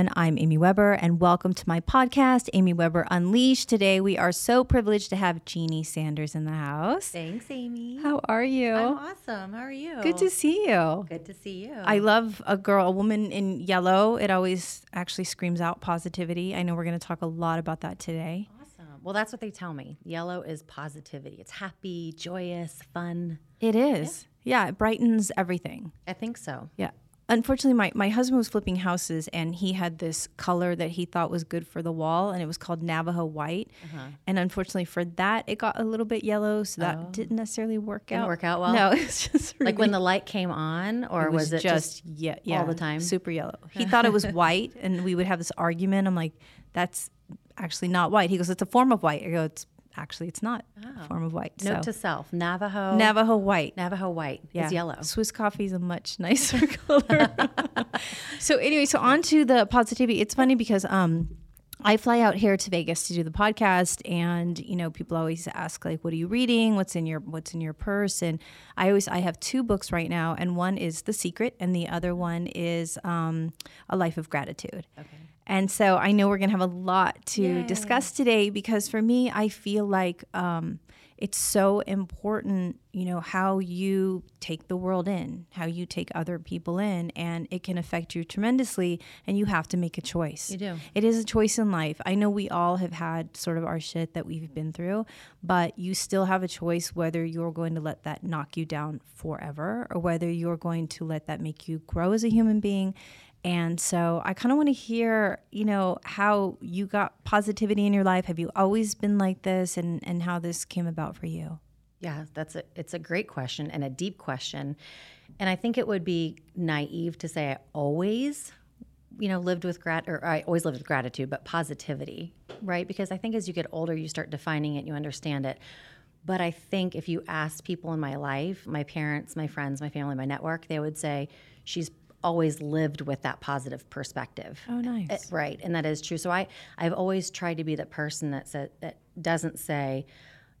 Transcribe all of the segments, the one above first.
Everyone, I'm Amy Weber and welcome to my podcast, Amy Weber Unleashed. Today we are so privileged to have Jeannie Sanders in the house. Thanks, Amy. How are you? I'm awesome. How are you? Good to see you. Good to see you. I love a girl, a woman in yellow. It always actually screams out positivity. I know we're going to talk a lot about that today. awesome. Well, that's what they tell me. Yellow is positivity. It's happy, joyous, fun. It is. Yeah, it brightens everything. I think so. Yeah. Unfortunately, my, my husband was flipping houses and he had this color that he thought was good for the wall and it was called Navajo white. Uh-huh. And unfortunately, for that, it got a little bit yellow. So that oh. didn't necessarily work Didn't out. work out well? No, it's just Like when the light came on, or it was, it just, yeah, yeah, all the time? super yellow. He thought it was white and we would have this argument. I'm like, that's actually not white. He goes, it's a form of white. I go, it's actually, it's not a form of white. note so to self? Navajo. Navajo white. Navajo white Yeah. is yellow. Swiss coffee is a much nicer color. so anyway, so on to the positivity. It's funny because um I fly out here to Vegas to do the podcast and you know people always ask like what are you reading? What's in your what's in your purse? And I always I have two books right now and one is The Secret and the other one is um A Life of Gratitude. Okay. And so I know we're going to have a lot to discuss today because for me I feel like um it's so important, you know, how you take the world in, how you take other people in, and it can affect you tremendously. And you have to make a choice. You do. It is a choice in life. I know we all have had sort of our shit that we've been through, but you still have a choice whether you're going to let that knock you down forever or whether you're going to let that make you grow as a human being. And so I kind of want to hear, you know, how you got positivity in your life. Have you always been like this and, and how this came about for you? Yeah, that's a it's a great question and a deep question. And I think it would be naive to say I always, you know, lived with grat or I always lived with gratitude, but positivity, right? Because I think as you get older, you start defining it, you understand it. But I think if you asked people in my life, my parents, my friends, my family, my network, they would say she's always lived with that positive perspective. Oh, nice. Uh, right, and that is true. So I I've always tried to be the person that said that doesn't say,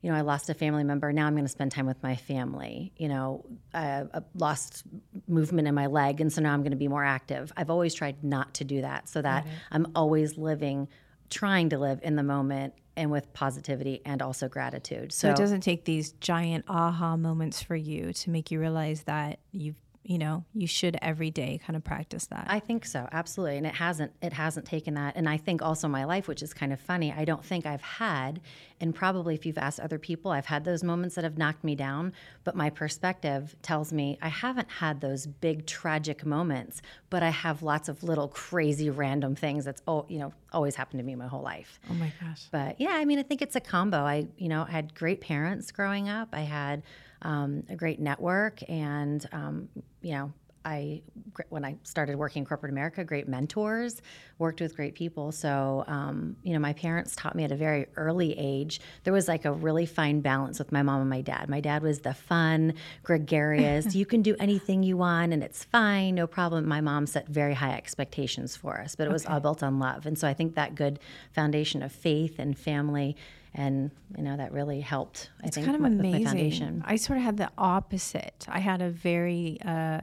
you know, I lost a family member. Now I'm going to spend time with my family. You know, I, I lost movement in my leg, and so now I'm going to be more active. I've always tried not to do that, so that I'm always living, trying to live in the moment and with positivity and also gratitude. So So, it doesn't take these giant aha moments for you to make you realize that you've, you know, you should every day kind of practice that. I think so, absolutely. And it hasn't it hasn't taken that. And I think also my life, which is kind of funny, I don't think I've had, and probably if you've asked other people, I've had those moments that have knocked me down. But my perspective tells me I haven't had those big tragic moments, but I have lots of little crazy random things that's oh, you know, always happened to me my whole life. oh my gosh. But yeah, I mean, I think it's a combo. I, you know, I had great parents growing up. I had um, a great network, and um, you know, I when I started working in corporate America, great mentors, worked with great people. So, um, you know, my parents taught me at a very early age. There was like a really fine balance with my mom and my dad. My dad was the fun, gregarious. you can do anything you want, and it's fine, no problem. My mom set very high expectations for us, but it was all built on love. And so, I think that good foundation of faith and family. And you know that really helped. I It's think kind of my- amazing. my foundation. I sort of had the opposite. I had a very uh,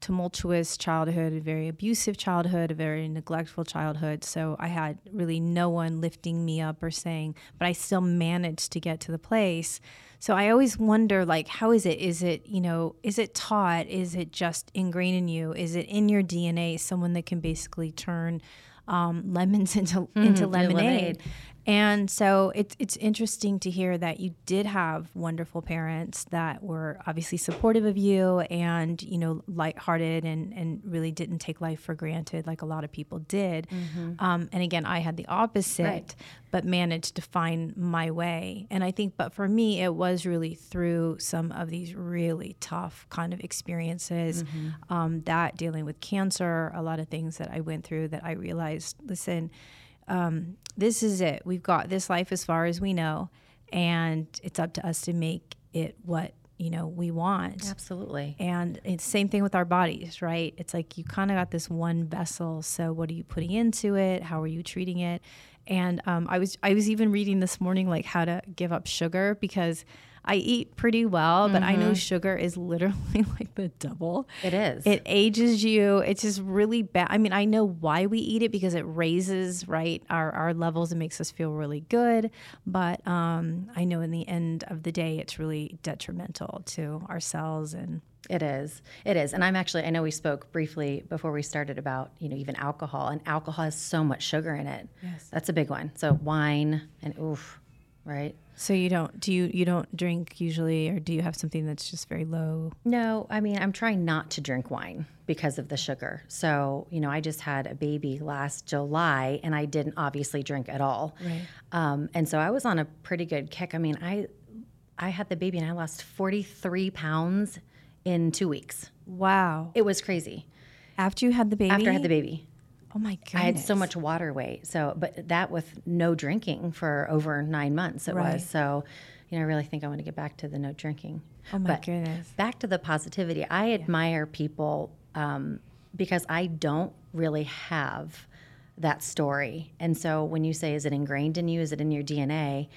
tumultuous childhood, a very abusive childhood, a very neglectful childhood. So I had really no one lifting me up or saying, but I still managed to get to the place. So I always wonder, like, how is it? Is it, you know, is it taught? Is it just ingrained in you? Is it in your DNA? Someone that can basically turn um, lemons into into lemonade. lemonade. And so it's it's interesting to hear that you did have wonderful parents that were obviously supportive of you and you know lighthearted and and really didn't take life for granted like a lot of people did. Um, and again, I had the opposite, Right. but managed to find my way. And I think, but for me, it was really through some of these really tough kind of experiences, um, that dealing with cancer, a lot of things that I went through that I realized, listen um, this is it. We've got this life as far as we know, and it's up to us to make it what you know we want. Absolutely. And it's same thing with our bodies, right? It's like you kind of got this one vessel. So what are you putting into it? How are you treating it? And um, I was I was even reading this morning like how to give up sugar because I eat pretty well, but I Mm-hmm. know sugar is literally like the double. It is. It ages you. It's just really bad. I mean, I know why we eat it because it raises right our, our levels and makes us feel really good. But um, I know in the end of the day, it's really detrimental to our cells and It is. It is. And I'm actually, I know we spoke briefly before we started about, you know, even alcohol, and alcohol has so much sugar in it. Yes. That's a big one. So wine and oof, right? So you don't do you you don't drink usually, or do you have something that's just very low? No, I mean, I'm trying not to drink wine because of the sugar. So, you know, I just had a baby last July and I didn't obviously drink at all. Right. Um, and so I was on a pretty good kick. I mean, I I had the baby and I lost 43 pounds in two weeks. Wow! It was crazy. After you had the baby, After I had the baby, oh my goodness, I had so much water weight. So, but that with no drinking for over nine months, it Right. was. So, you know, I really think I want to get back to the no drinking. Oh my But goodness. Back to the positivity. I admire people um, because I don't really have that story. And so when you say, is it ingrained in you? Is it in your DNA?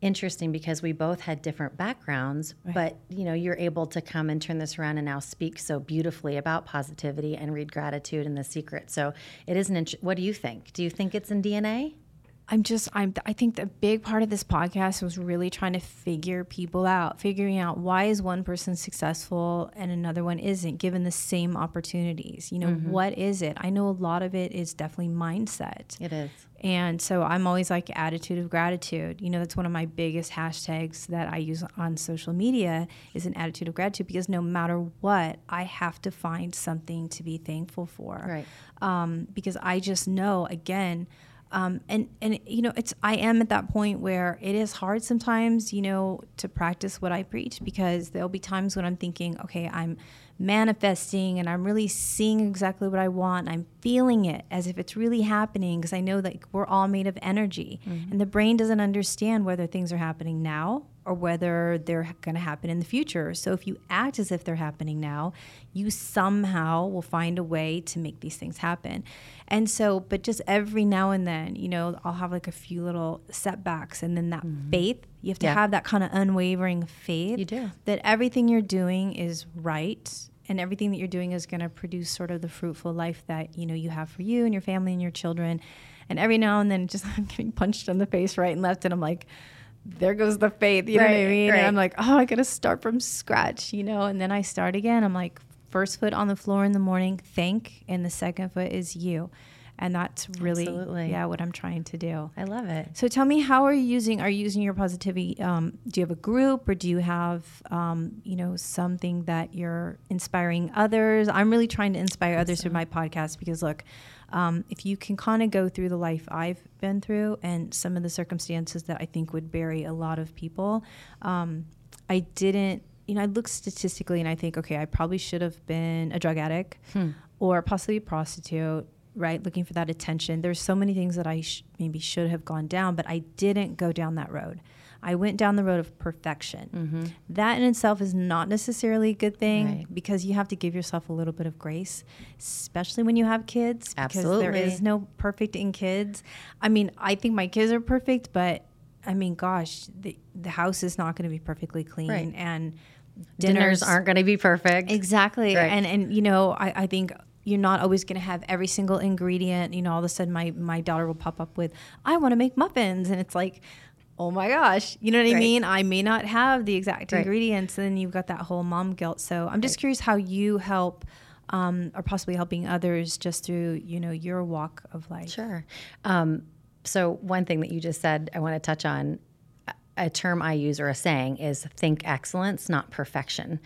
Interesting because we both had different backgrounds, but you know, you're able to come and turn this around and now speak so beautifully about positivity and read gratitude and the secret. So it is an int- what do you think? Do you think it's in DNA? I'm just I'm I think the big part of this podcast was really trying to figure people out, figuring out why is one person successful and another one isn't given the same opportunities. You know, mm-hmm. what is it? I know a lot of it is definitely mindset. It is. And so I'm always like attitude of gratitude. You know, that's one of my biggest hashtags that I use on social media is an attitude of gratitude because no matter what, I have to find something to be thankful for Right. um, because I just know again, um, and and you know, it's I am at that point where it is hard sometimes, you know, to practice what I preach because there'll be times when I'm thinking, okay, I'm manifesting and I'm really seeing exactly what I want. I'm feeling it as if it's really happening because I know that we're all made of energy, mm-hmm. and the brain doesn't understand whether things are happening now or whether they're going to happen in the future. So if you act as if they're happening now, you somehow will find a way to make these things happen. And so, but just every now and then, you know, I'll have like a few little setbacks and then that mm-hmm. faith, you have to Yeah. have that kind of unwavering faith You do. that everything you're doing is right and everything that you're doing is going to produce sort of the fruitful life that, you know, you have for you and your family and your children. And every now and then just I'm getting punched in the face right and left and I'm like there goes the faith, you know what I mean? right. And I'm like, oh, I got to start from scratch, you know? And then I start again. I'm like, first foot on the floor in the morning, thank, and the second foot is you. And that's really, Absolutely. yeah, what I'm trying to do. I love it. So tell me, how are you using? Are you using your positivity? Um, do you have a group, or do you have, um, you know, something that you're inspiring others? I'm really trying to inspire others through my podcast because, look, um, if you can kind of go through the life I've been through and some of the circumstances that I think would bury a lot of people, um, I didn't. You know, I look statistically and I think, okay, I probably should have been a drug addict or possibly a prostitute right looking for that attention there's so many things that i sh- maybe should have gone down but i didn't go down that road i went down the road of perfection mm-hmm. that in itself is not necessarily a good thing Right. because you have to give yourself a little bit of grace especially when you have kids Absolutely. because there is no perfect in kids i mean i think my kids are perfect but i mean gosh the, the house is not going to be perfectly clean Right. and Dinners aren't going to be perfect. Exactly. Right. And and you know, I, I think you're not always going to have every single ingredient. You know, all of a sudden my my daughter will pop up with, I want to make muffins, and it's like, oh my gosh, you know what I mean? I may not have the exact Right. ingredients, and then you've got that whole mom guilt. So I'm just curious how you help. Um, or possibly helping others just through you know your walk of life. Sure. Um, so one thing that you just said, I want to touch on. a- A term I use or a saying is think excellence, not perfection.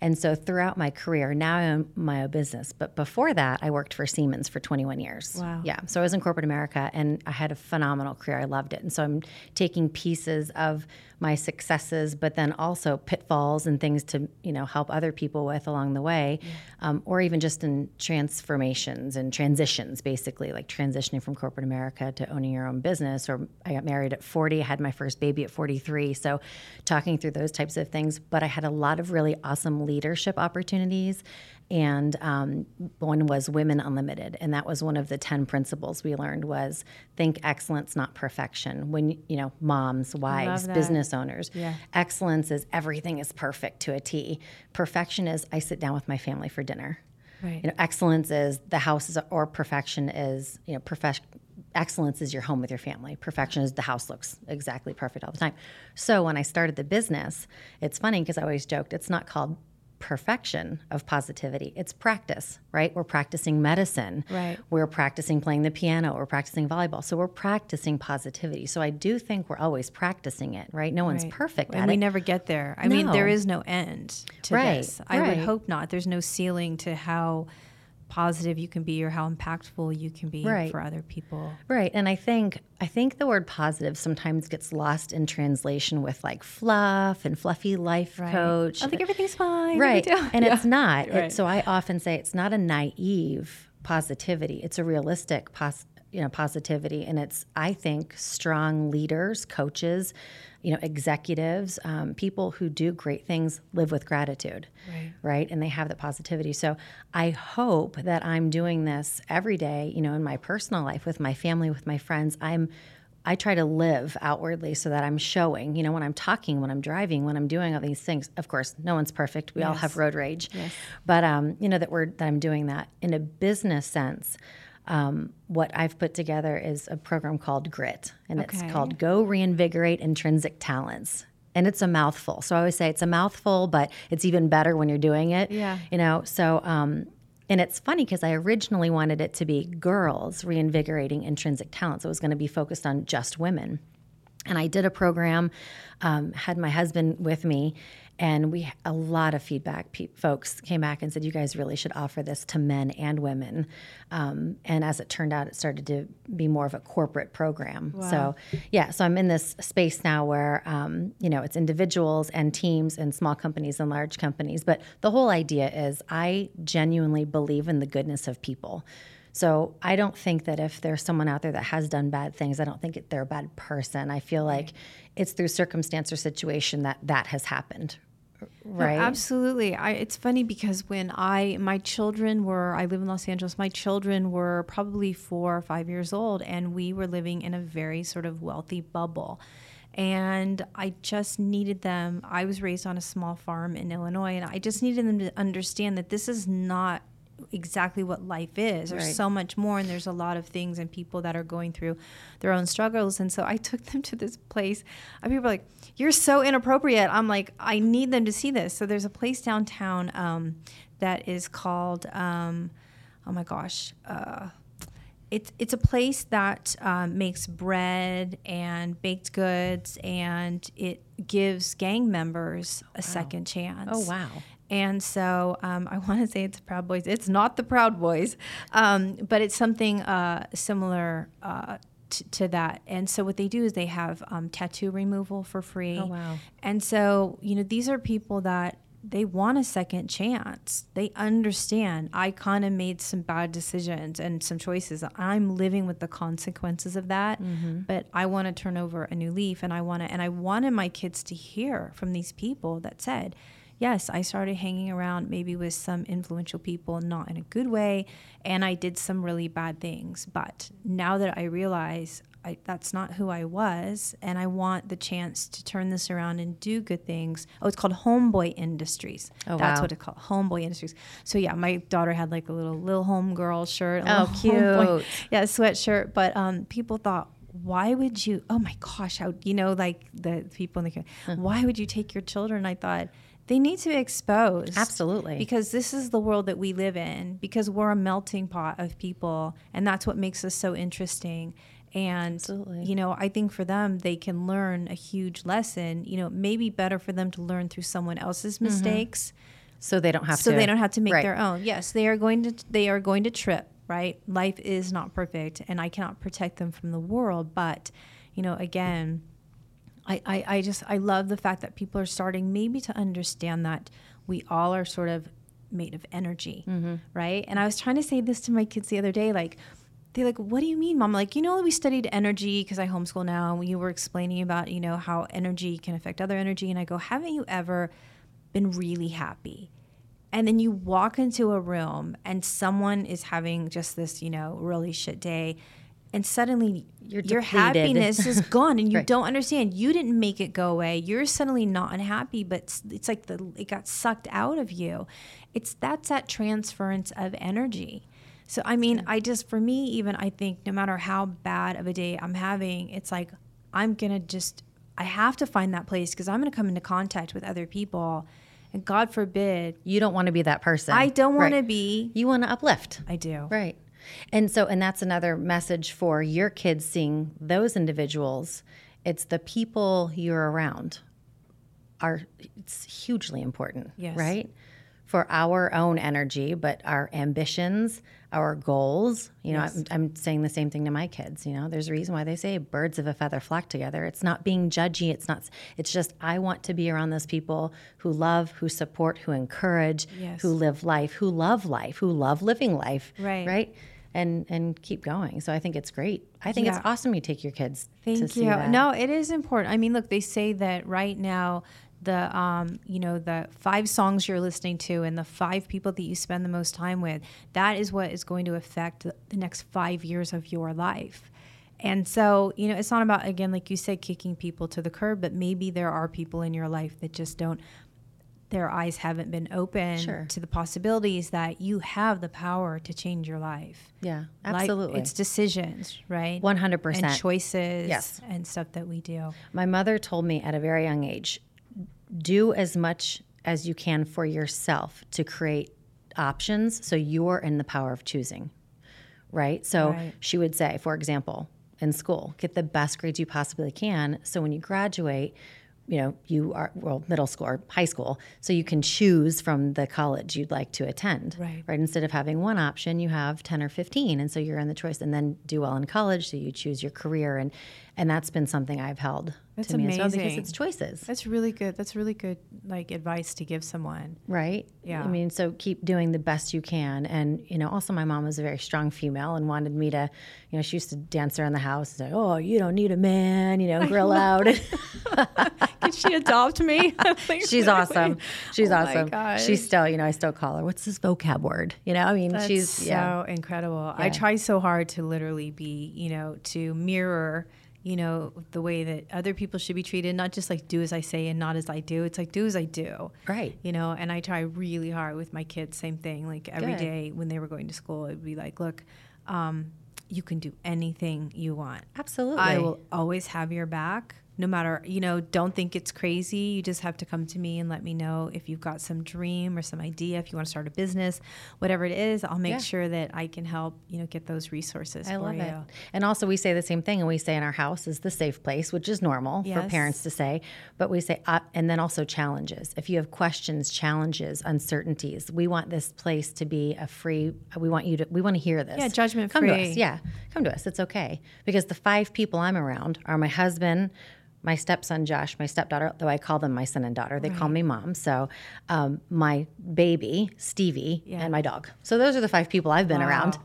And so throughout my career, now I own my own business. But before that, I worked for Siemens for 21 years. Wow. Yeah. So I was in corporate America and I had a phenomenal career. I loved it. And so I'm taking pieces of my successes, but then also pitfalls and things to, you know, help other people with along the way, um, or even just in transformations and transitions, basically, like transitioning from corporate America to owning your own business. Or I got married at 40, I had my first baby at 43. So talking through those types of things. But I had a lot of really awesome leadership opportunities and um, one was women unlimited and that was one of the 10 principles we learned was think excellence not perfection. When you know moms wives business owners Yeah. excellence is everything is perfect to a t. Perfection is i sit down with my family for dinner. Right. you know excellence is the house is or perfection is you know perfection excellence is your home with your family. Perfection is the house looks exactly perfect all the time. So when i started the business it's funny because i always joked it's not called perfection of positivity it's practice right we're practicing medicine Right. we're practicing playing the piano we're practicing volleyball so we're practicing positivity so i do think we're always practicing it right no one's Right. perfect and we it never get there. I mean, there is No. end to Right, this. I would hope not. There's no ceiling to how positive you can be or how impactful you can be Right. for other people. Right. And I think I think the word positive sometimes gets lost in translation with like fluff and fluffy life coach. I think everything's fine. right. And Yeah. it's not. It- so I often say it's not a naive positivity. It's a realistic pos- you know positivity and it's I think strong leaders, coaches, you know, executives, um, people who do great things live with gratitude Right. right? And they have that positivity. So I hope that I'm doing this every day, you know, in my personal life with my family, with my friends. I'm I try to live outwardly so that I'm showing, you know, when I'm talking, when I'm driving, when I'm doing all these things. Of course, no one's perfect. We all have road rage. Yes. But um, you know that we're that I'm doing that in a business sense. Um, what I've put together is a program called Grit, and it's called Go Reinvigorate Intrinsic Talents. And it's a mouthful. So I always say it's a mouthful, but it's even better when you're doing it. Yeah. You know, so, um, and it's funny because I originally wanted it to be girls reinvigorating intrinsic talents. It was going to be focused on just women. And I did a program, um, had my husband with me, and we a lot of feedback. Pe- folks came back and said, "You guys really should offer this to men and women." Um, and as it turned out, it started to be more of a corporate program. So, yeah, so I'm in this space now where um, you know it's individuals and teams and small companies and large companies. But the whole idea is, I genuinely believe in the goodness of people. So I don't think that if there's someone out there that has done bad things, I don't think they're a bad person. I feel like it's through circumstance or situation that that has happened, No, right? absolutely. I, it's funny because when I my children were I live in Los Angeles. My children were probably four or five years old, and we were living in a very sort of wealthy bubble. And I just needed them. I was raised on a small farm in Illinois, and I just needed them to understand that this is not exactly what life is. There's Right. so much more, and there's a lot of things and people that are going through their own struggles. And so I took them to this place. And people are like, "You're so inappropriate." I'm like, "I need them to see this." So there's a place downtown um, that is called, um, oh my gosh. Uh, it's it's a place that um, makes bread and baked goods, and it gives gang members a second chance. Oh, wow. And so um, I want to say it's Proud Boys. It's not the Proud Boys, um, but it's something uh, similar uh, t- to that. And so what they do is they have um, tattoo removal for free. Oh, wow. And so you know these are people that they want a second chance. They understand. I kind of made some bad decisions and some choices. I'm living with the consequences of that, but I want to turn over a new leaf, and I want to. And I wanted my kids to hear from these people that said yes, I started hanging around maybe with some influential people, not in a good way, and I did some really bad things. But now that I realize I, that's not who I was, and I want the chance to turn this around and do good things. Oh, it's called Homeboy Industries. Oh, that's wow. what it's called, Homeboy Industries. So yeah, my daughter had like a little little homegirl shirt. a Oh, little homeboy- cute. yeah, sweatshirt. But um, people thought, why would you? Oh my gosh, how you know, like the people in the why would you take your children? I thought they need to be exposed. Absolutely. Because this is the world that we live in, because we're a melting pot of people, and that's what makes us so interesting. And, Absolutely. you know, I think for them, they can learn a huge lesson. You know, it may be better for them to learn through someone else's mm-hmm. mistakes so they don't have so to. So they don't have to make Right. their own. Yes, they are going to they are going to trip, right? Life is not perfect and I cannot protect them from the world, but you know, again, I, I, I just I love the fact that people are starting maybe to understand that we all are sort of made of energy, mm-hmm. right? And I was trying to say this to my kids the other day, like they're like, "What do you mean, mom?" I'm like, you know, we studied energy because I homeschool now. And you were explaining about you know how energy can affect other energy, and I go, "Haven't you ever been really happy?" and then you walk into a room and someone is having just this, you know, really shit day and suddenly You're your happiness is gone and you Right. don't understand. You didn't make it go away. You're suddenly not unhappy, but it's- it's like the it got sucked out of you. It's that's that transference of energy. So I mean, I just for me even I think no matter how bad of a day I'm having, it's like I'm going to just I have to find that place because I'm going to come into contact with other people. And God forbid, You don't want to be that person. I don't want to be You want to uplift. I do. Right. And so, and that's another message for your kids seeing those individuals. It's the people you're around are it's hugely important. Yes. Right. For our own energy, but our ambitions, our goals. You know, I'm, I'm saying the same thing to my kids. You know, there's a reason why they say birds of a feather flock together. It's not being judgy. It's not. It's just I want to be around those people who love, who support, who encourage, Yes. who live life, who love life, who love living life Right. right and and keep going so i think it's great i think Yeah. it's awesome you take your kids to Thank see you. No, it is important. I mean, look, they say that right now the um, you know, the five songs you're listening to and the five people that you spend the most time with, that is what is going to affect the next 5 years of your life. And so, you know, it's not about again like you said kicking people to the curb, but maybe there are people in your life that just don't their eyes haven't been open Sure. to the possibilities that you have the power to change your life. yeah Like, absolutely it's decisions, right? 100% and choices Yes. and stuff that we do. my mother told me at a very young age do as much as you can for yourself to create options so you're in the power of choosing right so Right. she would say for example in school get the best grades you possibly can so when you graduate you know you are well middle school or high school so you can choose from the college you'd like to attend Right. right instead of having one option you have 10 or 15 and so you're in the choice and then do well in college so you choose your career and and that's been something i've held That's to me as well because amazing. it's choices That's really good. That's really good, like advice to give someone. right Yeah. i mean so keep doing the best you can and you know also my mom was a very strong female and wanted me to you know she used to dance around the house and say oh you don't need a man you know grill out Can she adopt me? she's awesome she's Oh awesome she's still you know i still call her what's this vocab word you know i mean That's she's so yeah incredible. I try so hard to literally be, you know, to mirror, you know, the way that other people should be treated, not just like do as I say and not as I do. It's like do as I do. right You know, and I try really hard with my kids, same thing. Like every Good. day when they were going to school, it'd be like, look, um, you can do anything you want. absolutely I will always have your back. No matter, you know, don't think it's crazy. You just have to come to me and let me know if you've got some dream or some idea, if you want to start a business, whatever it is, I'll make Yeah. sure that I can help, you know, get those resources I for love you. it. And also, we say the same thing, and we say in our house is the safe place, which is normal for parents to say. But we say, uh, and then also challenges. If you have questions, challenges, uncertainties, we want this place to be a free. We want you to. We want to hear this. Yeah, judgment Come to free. us. Yeah, come to us. It's okay because the five people I'm around are my husband. My stepson Josh, my stepdaughter, though I call them my son and daughter, they call me mom. So, um, my baby Stevie Yeah. and my dog. So those are the five people I've been around.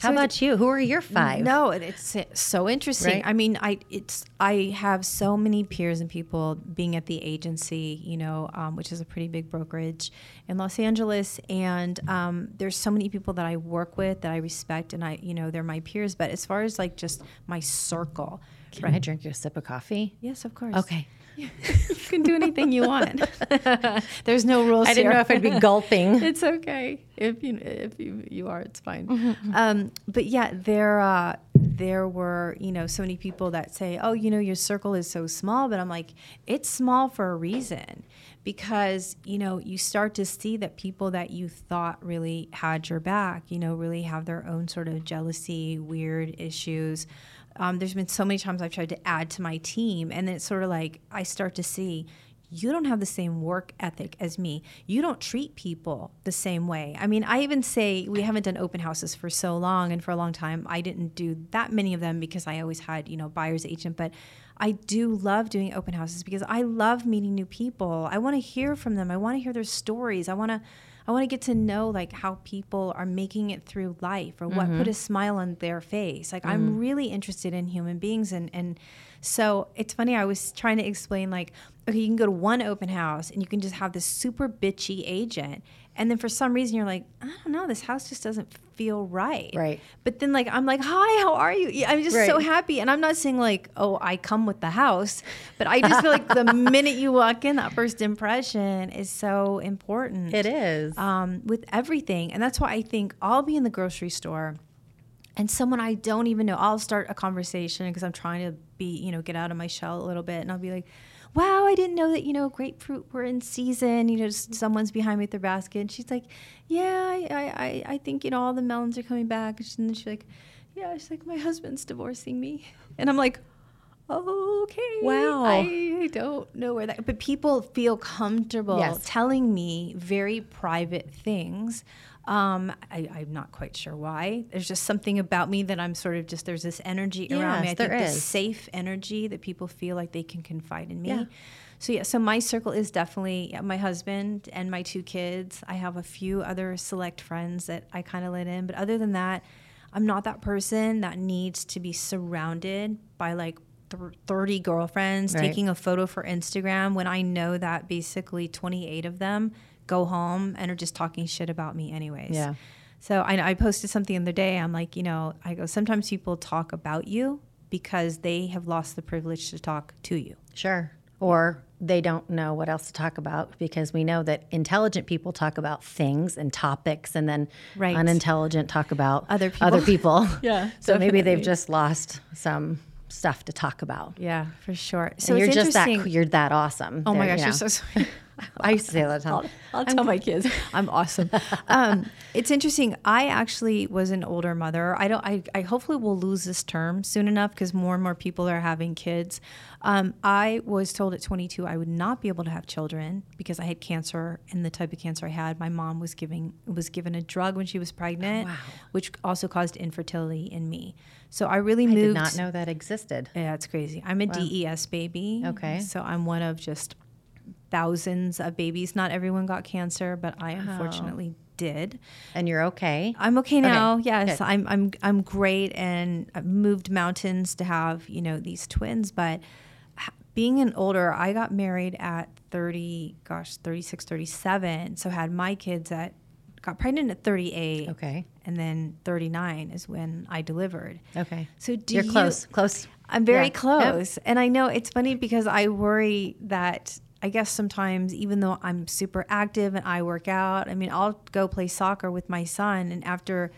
How So about you? Who are your five? No, it's so interesting. Right? I mean, I it's I have so many peers and people being at the agency, you know, um, which is a pretty big brokerage in Los Angeles, and um, there's so many people that I work with that I respect, and I, you know, they're my peers. But as far as like just my circle, Can I drink you a sip of coffee? yes, of course, Okay. you can do anything you want. there's no rules. I didn't here. know if I'd be gulping. it's okay if you if you you are it's fine Mm-hmm, um but yeah there uh there were you know so many people that say oh you know your circle is so small but i'm like it's small for a reason because you know you start to see that people that you thought really had your back you know really have their own sort of jealousy weird issues um, there's been so many times i've tried to add to my team and then it's sort of like i start to see you don't have the same work ethic as me. You don't treat people the same way. I mean, I even say we haven't done open houses for so long and for a long time. I didn't do that many of them because I always had, you know, buyer's agent, but I do love doing open houses because I love meeting new people. I want to hear from them. I want to hear their stories. I want to I want to get to know like how people are making it through life or what put mm-hmm. a smile on their face. Like I'm mm. really interested in human beings and and so it's funny I was trying to explain like okay, you can go to one open house and you can just have this super bitchy agent And then for some reason you're like, I don't know, this house just doesn't feel right. Right. But then like I'm like, hi, how are you? I'm just so happy. And I'm not saying like, oh, I come with the house, but I just feel like the minute you walk in, that first impression is so important. It is. Um, with everything. And that's why I think I'll be in the grocery store and someone I don't even know, I'll start a conversation because I'm trying to be, you know, get out of my shell a little bit. And I'll be like, wow, I didn't know that, you know, grapefruit were in season. You know, just someone's behind me with their basket. And she's like, yeah, I, I, I- I think, you know, all the melons are coming back. And then she's like, yeah, she's like, my husband's divorcing me. And I'm like, okay. Wow. I don't know where that, but people feel comfortable Yes. telling me very private things. Um, I, I'm not quite sure why. There's just something about me that I'm sort of just there's this energy around me. I Yes, think there this safe energy that people feel like they can confide in me. Yeah. So yeah, so my circle is definitely yeah, my husband and my two kids. I have a few other select friends that I kind of let in, but other than that, I'm not that person that needs to be surrounded by like th- 30 girlfriends Right. taking a photo for Instagram when I know that basically 28 of them go home and are just talking shit about me anyways. Yeah. So I, I posted something the other day. I'm like, you know, I go, sometimes people talk about you because they have lost the privilege to talk to you. Sure. Or they don't know what else to talk about because we know that intelligent people talk about things and topics, and then Right. unintelligent talk about Other people. Other people. Yeah, So maybe they've just lost some stuff to talk about. Yeah, for sure. So So you're just that you're that awesome. Oh my gosh, you you're so sweet. I used to say that all the I'll, time. I'll tell my kids I'm awesome. Um, it's interesting. I actually was an older mother. I don't. I, I hopefully will lose this term soon enough because more and more people are having kids. Um, I was told at 22 I would not be able to have children because I had cancer and the type of cancer I had. My mom was giving was given a drug when she was pregnant, wow. which also caused infertility in me. So I really moved. I did not know that existed. Yeah, it's crazy. I'm a DES baby. Okay. So I'm one of just thousands of babies. Not everyone got cancer, but I unfortunately did. And you're okay. I'm okay now. yes, good. I'm I'm I'm great and I've moved mountains to have, you know, these twins, but being an older, I got married at 30, gosh, 36, 37. So had my kids at got pregnant at 38. Okay. And then 39 is when I delivered. Okay. So do you're you- close. Close. I'm very Yeah. Yep. close. And I know it's funny because I worry that I guess sometimes, even though I'm super active and I work out, I mean, I'll go play soccer with my son. And after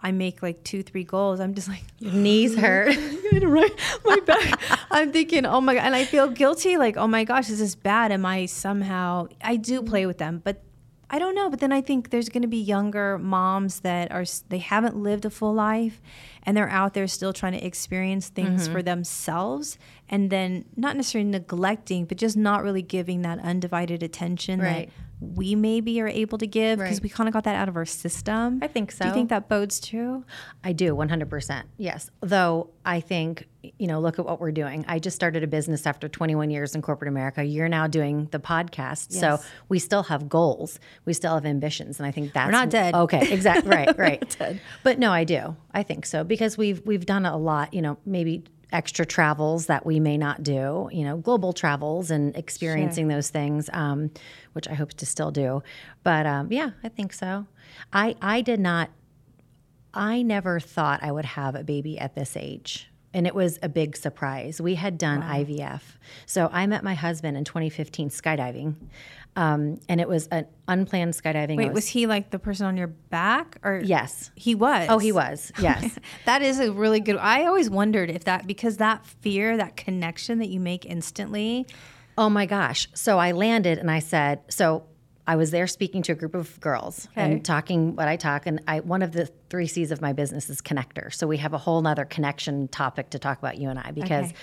I make like two, three goals, I'm just like, Your knees hurt. right, my back. I'm thinking, oh my God. And I feel guilty like, oh my gosh, is this is bad. Am I somehow, I do play with them, but I don't know. But then I think there's going to be younger moms that are, they haven't lived a full life and they're out there still trying to experience things Mm-hmm. for themselves and then not necessarily neglecting, but just not really giving that undivided attention Right. that we maybe are able to give because Right. we kind of got that out of our system. I think so. Do you think that bodes true? I do, 100%. Yes. Though I think, you know, look at what we're doing. I just started a business after 21 years in corporate America. You're now doing the podcast. So we still have goals. We still have ambitions. And I think that's not dead. Okay. Exactly. Right. Right. But no, I do. I think so because we've, we've done a lot, you know, maybe extra travels that we may not do, you know, global travels and experiencing those things, um, which I hope to still do. But um, yeah, I think so. I, I did not I never thought I would have a baby at this age. And it was a big surprise. We had done IVF. So I met my husband in 2015 skydiving. Um, and it was an unplanned skydiving. Wait, It was he like the person on your back or? Yes. He was. Oh, he was. Yes. That is a really good. I always wondered if that because that fear, that connection that you make instantly. Oh my gosh. So I landed and I said, so I was there speaking to a group of girls Okay. and talking what I talk. And I one of the three C's of my business is connector. So we have a whole nother connection topic to talk about you and I because Okay.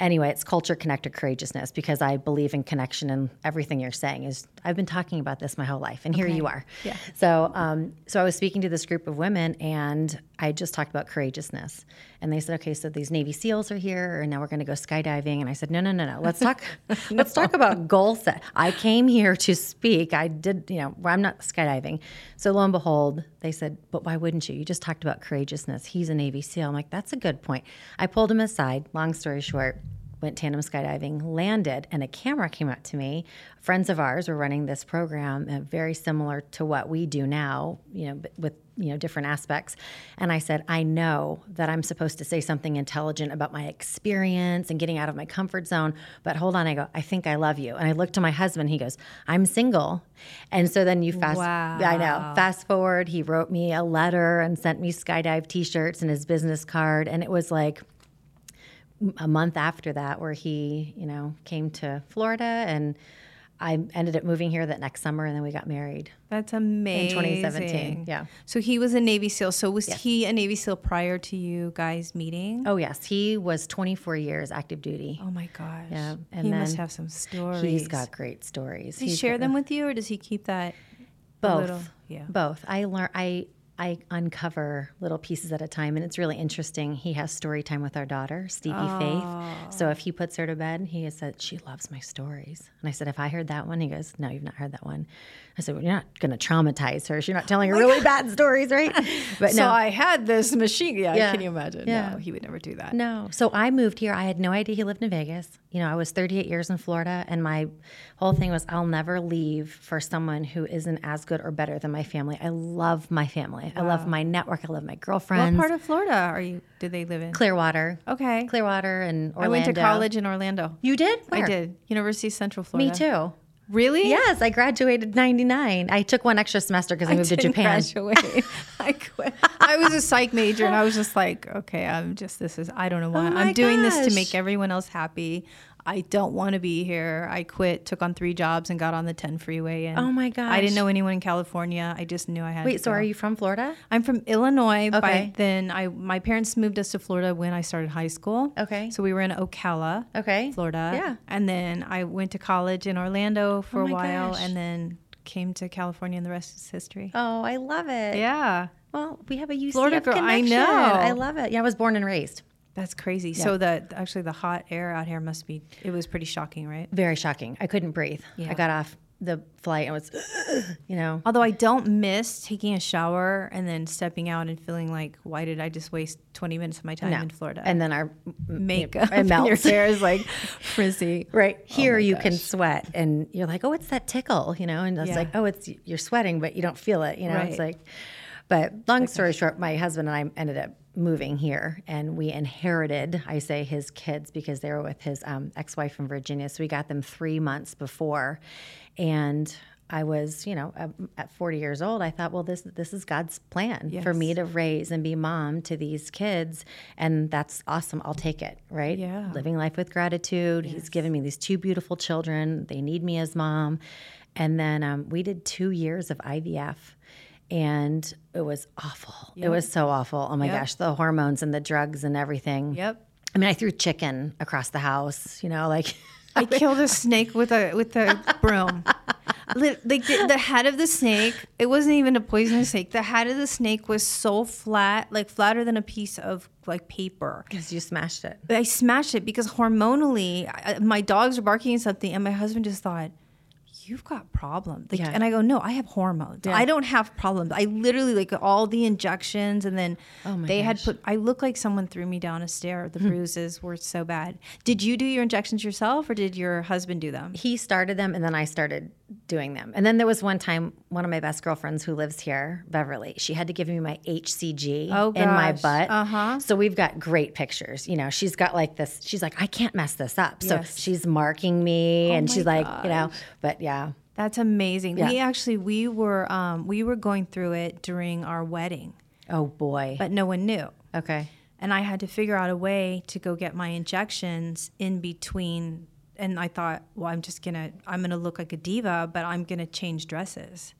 Anyway, it's culture, connector, courageousness because I believe in connection and everything you're saying is I've been talking about this my whole life and here you are. Yeah. So um, so I was speaking to this group of women and I just talked about courageousness. And they said, okay, so these Navy SEALs are here and now we're gonna go skydiving. And I said, no, no, no, no. Let's talk let's talk about goal set. I came here to speak. I did, you know, I'm not skydiving. So lo and behold, they said, but why wouldn't you? You just talked about courageousness. He's a Navy SEAL. I'm like, that's a good point. I pulled him aside, long story short. Went tandem skydiving, landed, and a camera came up to me. Friends of ours were running this program, uh, very similar to what we do now, you know, with you know different aspects. And I said, I know that I'm supposed to say something intelligent about my experience and getting out of my comfort zone, but hold on. I go, I think I love you. And I looked to my husband. He goes, I'm single. And so then you fast, Wow. I know, fast forward. He wrote me a letter and sent me skydive T-shirts and his business card, and it was like a month after that where he, you know, came to Florida and I ended up moving here that next summer and then we got married That's amazing. in amazing. 2017. Yeah. So he was a Navy SEAL. So was he a Navy SEAL prior to you guys meeting? Oh yes, he was 24 years active duty. Oh my gosh. Yeah, and he must have some stories. He's got great stories. Does he He's share got- them with you or does he keep that both. little- yeah. Both. I learn I I uncover little pieces at a time and it's really interesting. He has story time with our daughter, Stevie Faith. Oh. So if he puts her to bed, he has said, She loves my stories. And I said, Have I heard that one? He goes, No, you've not heard that one. I said, well, You're not gonna traumatize her. You're not telling oh her really bad stories, right? But So no. I had this machine. Yeah, Yeah. can you imagine? Yeah. No, he would never do that. No. So I moved here. I had no idea he lived in Vegas. You know, I was 38 years in Florida, and my whole thing was I'll never leave for someone who isn't as good or better than my family. I love my family. I love my network. I love my girlfriends. What part of Florida are you? Do they live in? Clearwater. Okay. Clearwater and Orlando. I went to college in Orlando. You did? Where? I did. University of Central Florida. Me too. Really? Yes, I graduated 99. I took one extra semester because I, moved to Japan. graduate. I quit. I was a psych major, and I was just like, okay, I'm just this is. I don't know why Oh I'm doing this to make everyone else happy. I don't want to be here. I quit, took on three jobs, and got on the 10 freeway. And Oh my god! I didn't know anyone in California. I just knew I had. To Wait, so go. are you from Florida? I'm from Illinois. Okay. By then, I my parents moved us to Florida when I started high school. Okay. So we were in Ocala, Okay. Florida. Yeah. And then I went to college in Orlando for Oh a while, gosh. and then came to California, and the rest is history. Oh, I love it. Yeah. Well, we have a UCF Florida girl, I know. I love it. Yeah, I was born and raised. That's crazy. So the actually the hot air out here must be it was pretty shocking, right? Very shocking. I couldn't breathe. Yeah. I got off the flight and was, you know, Although I don't miss taking a shower and then stepping out and feeling like why did I just waste 20 minutes of my time no. in Florida? And then our makeup it and your hair is like frizzy. Right oh here, my you can sweat, and you're like, "Oh, it's that tickle," you know, and it's Yeah. like, "Oh, it's you're sweating, but you don't feel it," you know. It's like, but long story short, my husband and I ended up moving here, and we inherited, I say, his kids because they were with his um, ex-wife from Virginia, so we got them three months before, and. I was, you know, um, at 40 years old, I thought, well, this this is God's plan for me to raise and be mom to these kids, and that's awesome. I'll take it, right? Yeah. living life with gratitude. He's given me these two beautiful children. They need me as mom. And then um, we did two years of IVF. And it was awful. It was so awful. Oh my Yep. gosh, the hormones and the drugs and everything. Yep. I mean, I threw chicken across the house, you know, like I killed a snake with a with a broom. Like the, the head of the snake, it wasn't even a poisonous snake. The head of the snake was so flat, like flatter than a piece of like paper. because you smashed it. I smashed it because hormonally, I, my dogs were barking at something, and my husband just thought, "You've got problems." Like, Yeah. And I go, "No, I have hormones. I don't have problems. I literally like all the injections, and then Oh they had gosh. Hmm. put. I look like someone threw me down a stair. The bruises were so bad. Did you do your injections yourself, or did your husband do them? He started them and then I started doing them. And then there was one time, one of my best girlfriends who lives here, Beverly, she had to give me my HCG Oh, in my butt. Uh-huh. So we've got great pictures. You know, she's got like this, she's like, I can't mess this up. So Yes. she's marking me and my she's like, you know, but yeah. That's amazing. Yeah. We actually we were um, we were going through it during our wedding, Oh boy. but no one knew. okay. and I had to figure out a way to go get my injections in between. And I thought, well, I'm just gonna, I'm gonna look like a diva, but I'm gonna change dresses,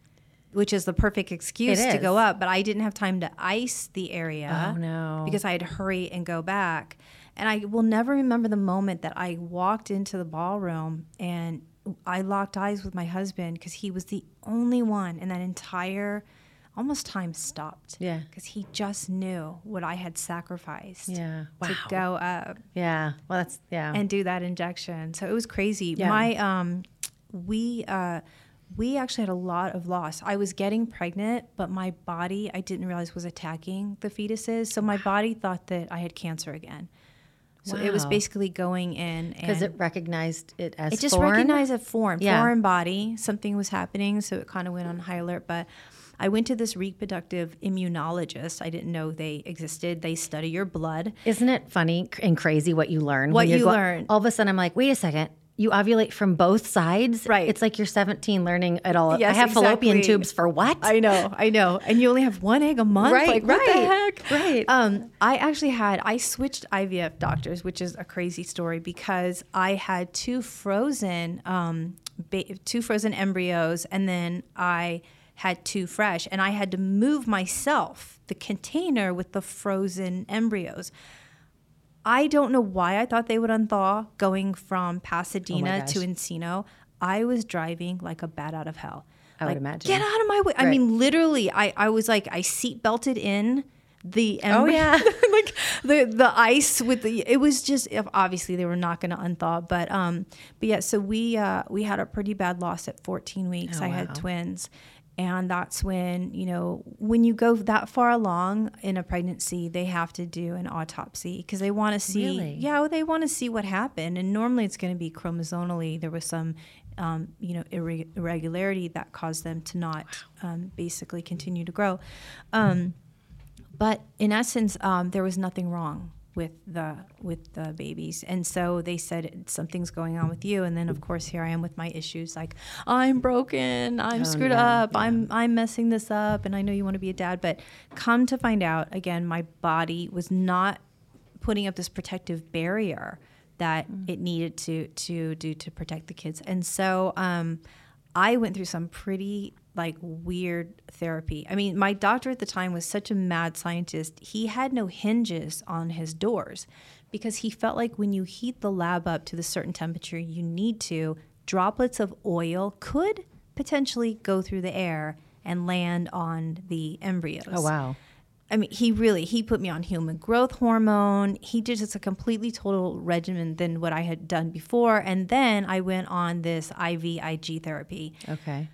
which is the perfect excuse to go up. But I didn't have time to ice the area. Oh, no. Because I had to hurry and go back. And I will never remember the moment that I walked into the ballroom and I locked eyes with my husband because he was the only one in that entire almost time stopped. Yeah. Because he just knew what I had sacrificed Yeah. Wow. to go up Yeah. Well, that's, yeah. and do that injection. So it was crazy. Yeah. My um we uh we actually had a lot of loss. I was getting pregnant, but my body I didn't realize was attacking the fetuses. So my body thought that I had cancer again. So it was basically going in Because it recognized it as it just foreign? recognized a foreign Yeah. foreign body something was happening so it kind of went on high alert but i went to this reproductive immunologist i didn't know they existed they study your blood Isn't it funny and crazy what you learn? What when you're go- learn. All of a sudden, I'm like, wait a second. You ovulate from both sides, Right. It's like you're 17 learning it all. Yes, I have fallopian tubes for what? i know i know and you only have one egg a month Right, like what the right, heck right. um i actually had i switched ivf doctors which is a crazy story because i had two frozen um ba- two frozen embryos and then i had two fresh and i had to move myself the container with the frozen embryos I don't know why I thought they would unthaw going from Pasadena to. Encino. I was driving like a bat out of hell. I would imagine. Get out of my way. I mean, literally, I, I was like, I seat belted in the embryo. yeah. like the the ice with the it was just obviously they were not going to unthaw but um but yeah so we uh we had a pretty bad loss at 14 weeks Oh, i had twins and that's when you know when you go that far along in a pregnancy they have to do an autopsy because they want to see Really? yeah well, they want to see what happened. And normally it's going to be chromosomally. There was some um, you know irre- irregularity that caused them to not um, basically continue to grow. Um, but in essence, um, there was nothing wrong with the with the babies, and so they said something's going on with you. And then, of course, here I am with my issues, like I'm broken, I'm screwed yeah, up, I'm I'm messing this up, and I know you want to be a dad, but come to find out, again, my body was not putting up this protective barrier that it needed to to do to protect the kids. And so um, I went through some pretty like weird therapy. I mean, my doctor at the time was such a mad scientist. He had no hinges on his doors because he felt like when you heat the lab up to the certain temperature you need to, droplets of oil could potentially go through the air and land on the embryos. oh wow. I mean, he really he put me on human growth hormone. He did just a completely total regimen than what I had done before, and then I went on this IVIG therapy, Okay.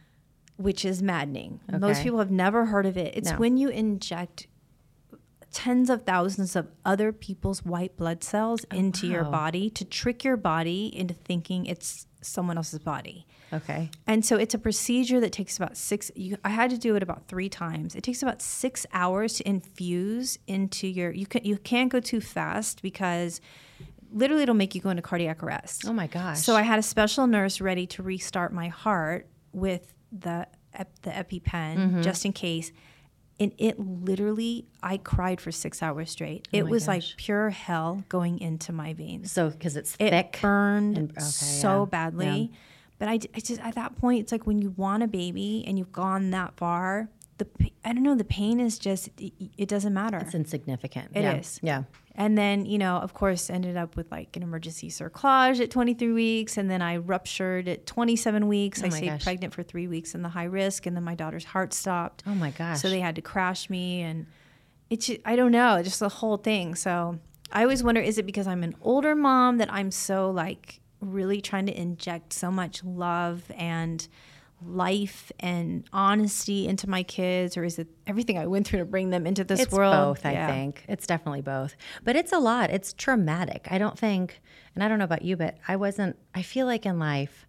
Which is maddening. Most people have never heard of it. It's No. when you inject tens of thousands of other people's white blood cells oh, into your body to trick your body into thinking it's someone else's body. Okay. And so it's a procedure that takes about six. You, I had to do it about three times. It takes about six hours to infuse into your. You can you can't go too fast because literally it'll make you go into cardiac arrest. Oh my gosh. So I had a special nurse ready to restart my heart with the the EpiPen Mm-hmm. just in case. And it literally, I cried for six hours straight. It Oh my was like pure hell going into my veins so because it's it thick. burned and- okay, so yeah, badly. But I, I just at that point, it's like when you want a baby and you've gone that far, the I don't know, the pain is just it, it doesn't matter. It's insignificant. It yeah. is. Yeah. And then you know, of course, ended up with like an emergency cerclage at 23 weeks, and then I ruptured at 27 weeks. I Oh my stayed gosh. pregnant for three weeks in the high risk, and then my daughter's heart stopped. Oh my gosh. So they had to crash me, and it's I don't know, just the whole thing. So I always wonder, is it because I'm an older mom that I'm so like really trying to inject so much love and life and honesty into my kids, or is it everything I went through to bring them into this it's world? both, I Yeah. think. It's definitely both. But it's a lot. It's traumatic. I don't think, and I don't know about you, but I wasn't, I feel like in life,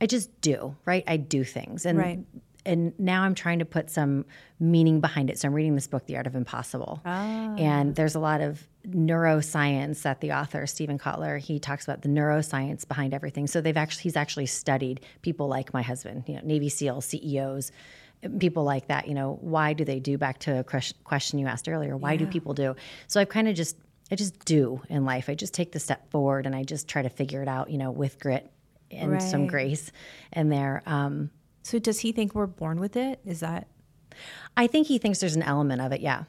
I just do, right? I do things. And Right. And now I'm trying to put some meaning behind it. So I'm reading this book, The Art of Impossible. Ah. And there's a lot of neuroscience that the author, Steven Kotler, he talks about the neuroscience behind everything. So they've actually he's actually studied people like my husband, you know, Navy SEAL CEOs, people like that. You know, why do they do? Back to a question you asked earlier, why do people do? So I've kind of just I just do in life. I just take the step forward and I just try to figure it out. You know, with grit and some grace in there. Um, So does he think we're born with it? Is that I think he thinks there's an element of it. Yeah.